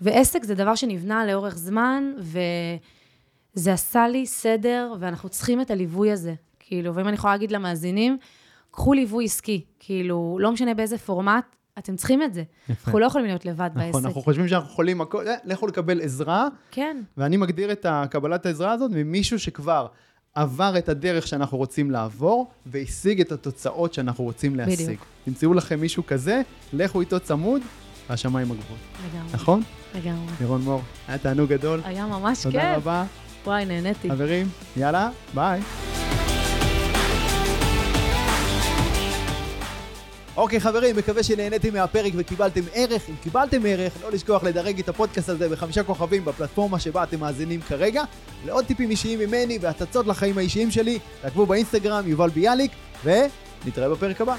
ועסק זה דבר שנבנה לאורך זמן, וזה עשה לי סדר, ואנחנו צריכים את הליווי הזה. כאילו, ואם אני יכולה להגיד למאזינים, קחו ליווי עסקי. כאילו, לא משנה באיזה פורמט, אתם צריכים את זה. יפה. אנחנו לא יכולים להיות לבד נכון, בעסק. נכון, אנחנו חושבים שאנחנו יכולים, הכל, אה, לכו לקבל עזרה. כן. ואני מגדיר את קבלת העזרה הזאת ממישהו שכבר עבר את הדרך שאנחנו רוצים לעבור, והשיג את התוצאות שאנחנו רוצים להשיג. בדיוק. תמצאו לכם מישהו כזה, לכו איתו צמוד, והשמיים הגבוהות. לגמרי. נכון? לגמרי. לירון מור, היה תענוג גדול. היה ממש תודה כיף. תודה רבה. וואי, נהניתי. חברים, יאללה, ביי. אוקיי חברים, מקווה שנהניתם מהפרק וקיבלתם ערך. אם קיבלתם ערך, לא לשכוח לדרג את הפודקאסט הזה בחמישה כוכבים בפלטפורמה שבה אתם מאזינים כרגע. לעוד טיפים אישיים ממני והצצות לחיים האישיים שלי, תעקבו באינסטגרם יובל ביאליק, ונתראה בפרק הבא.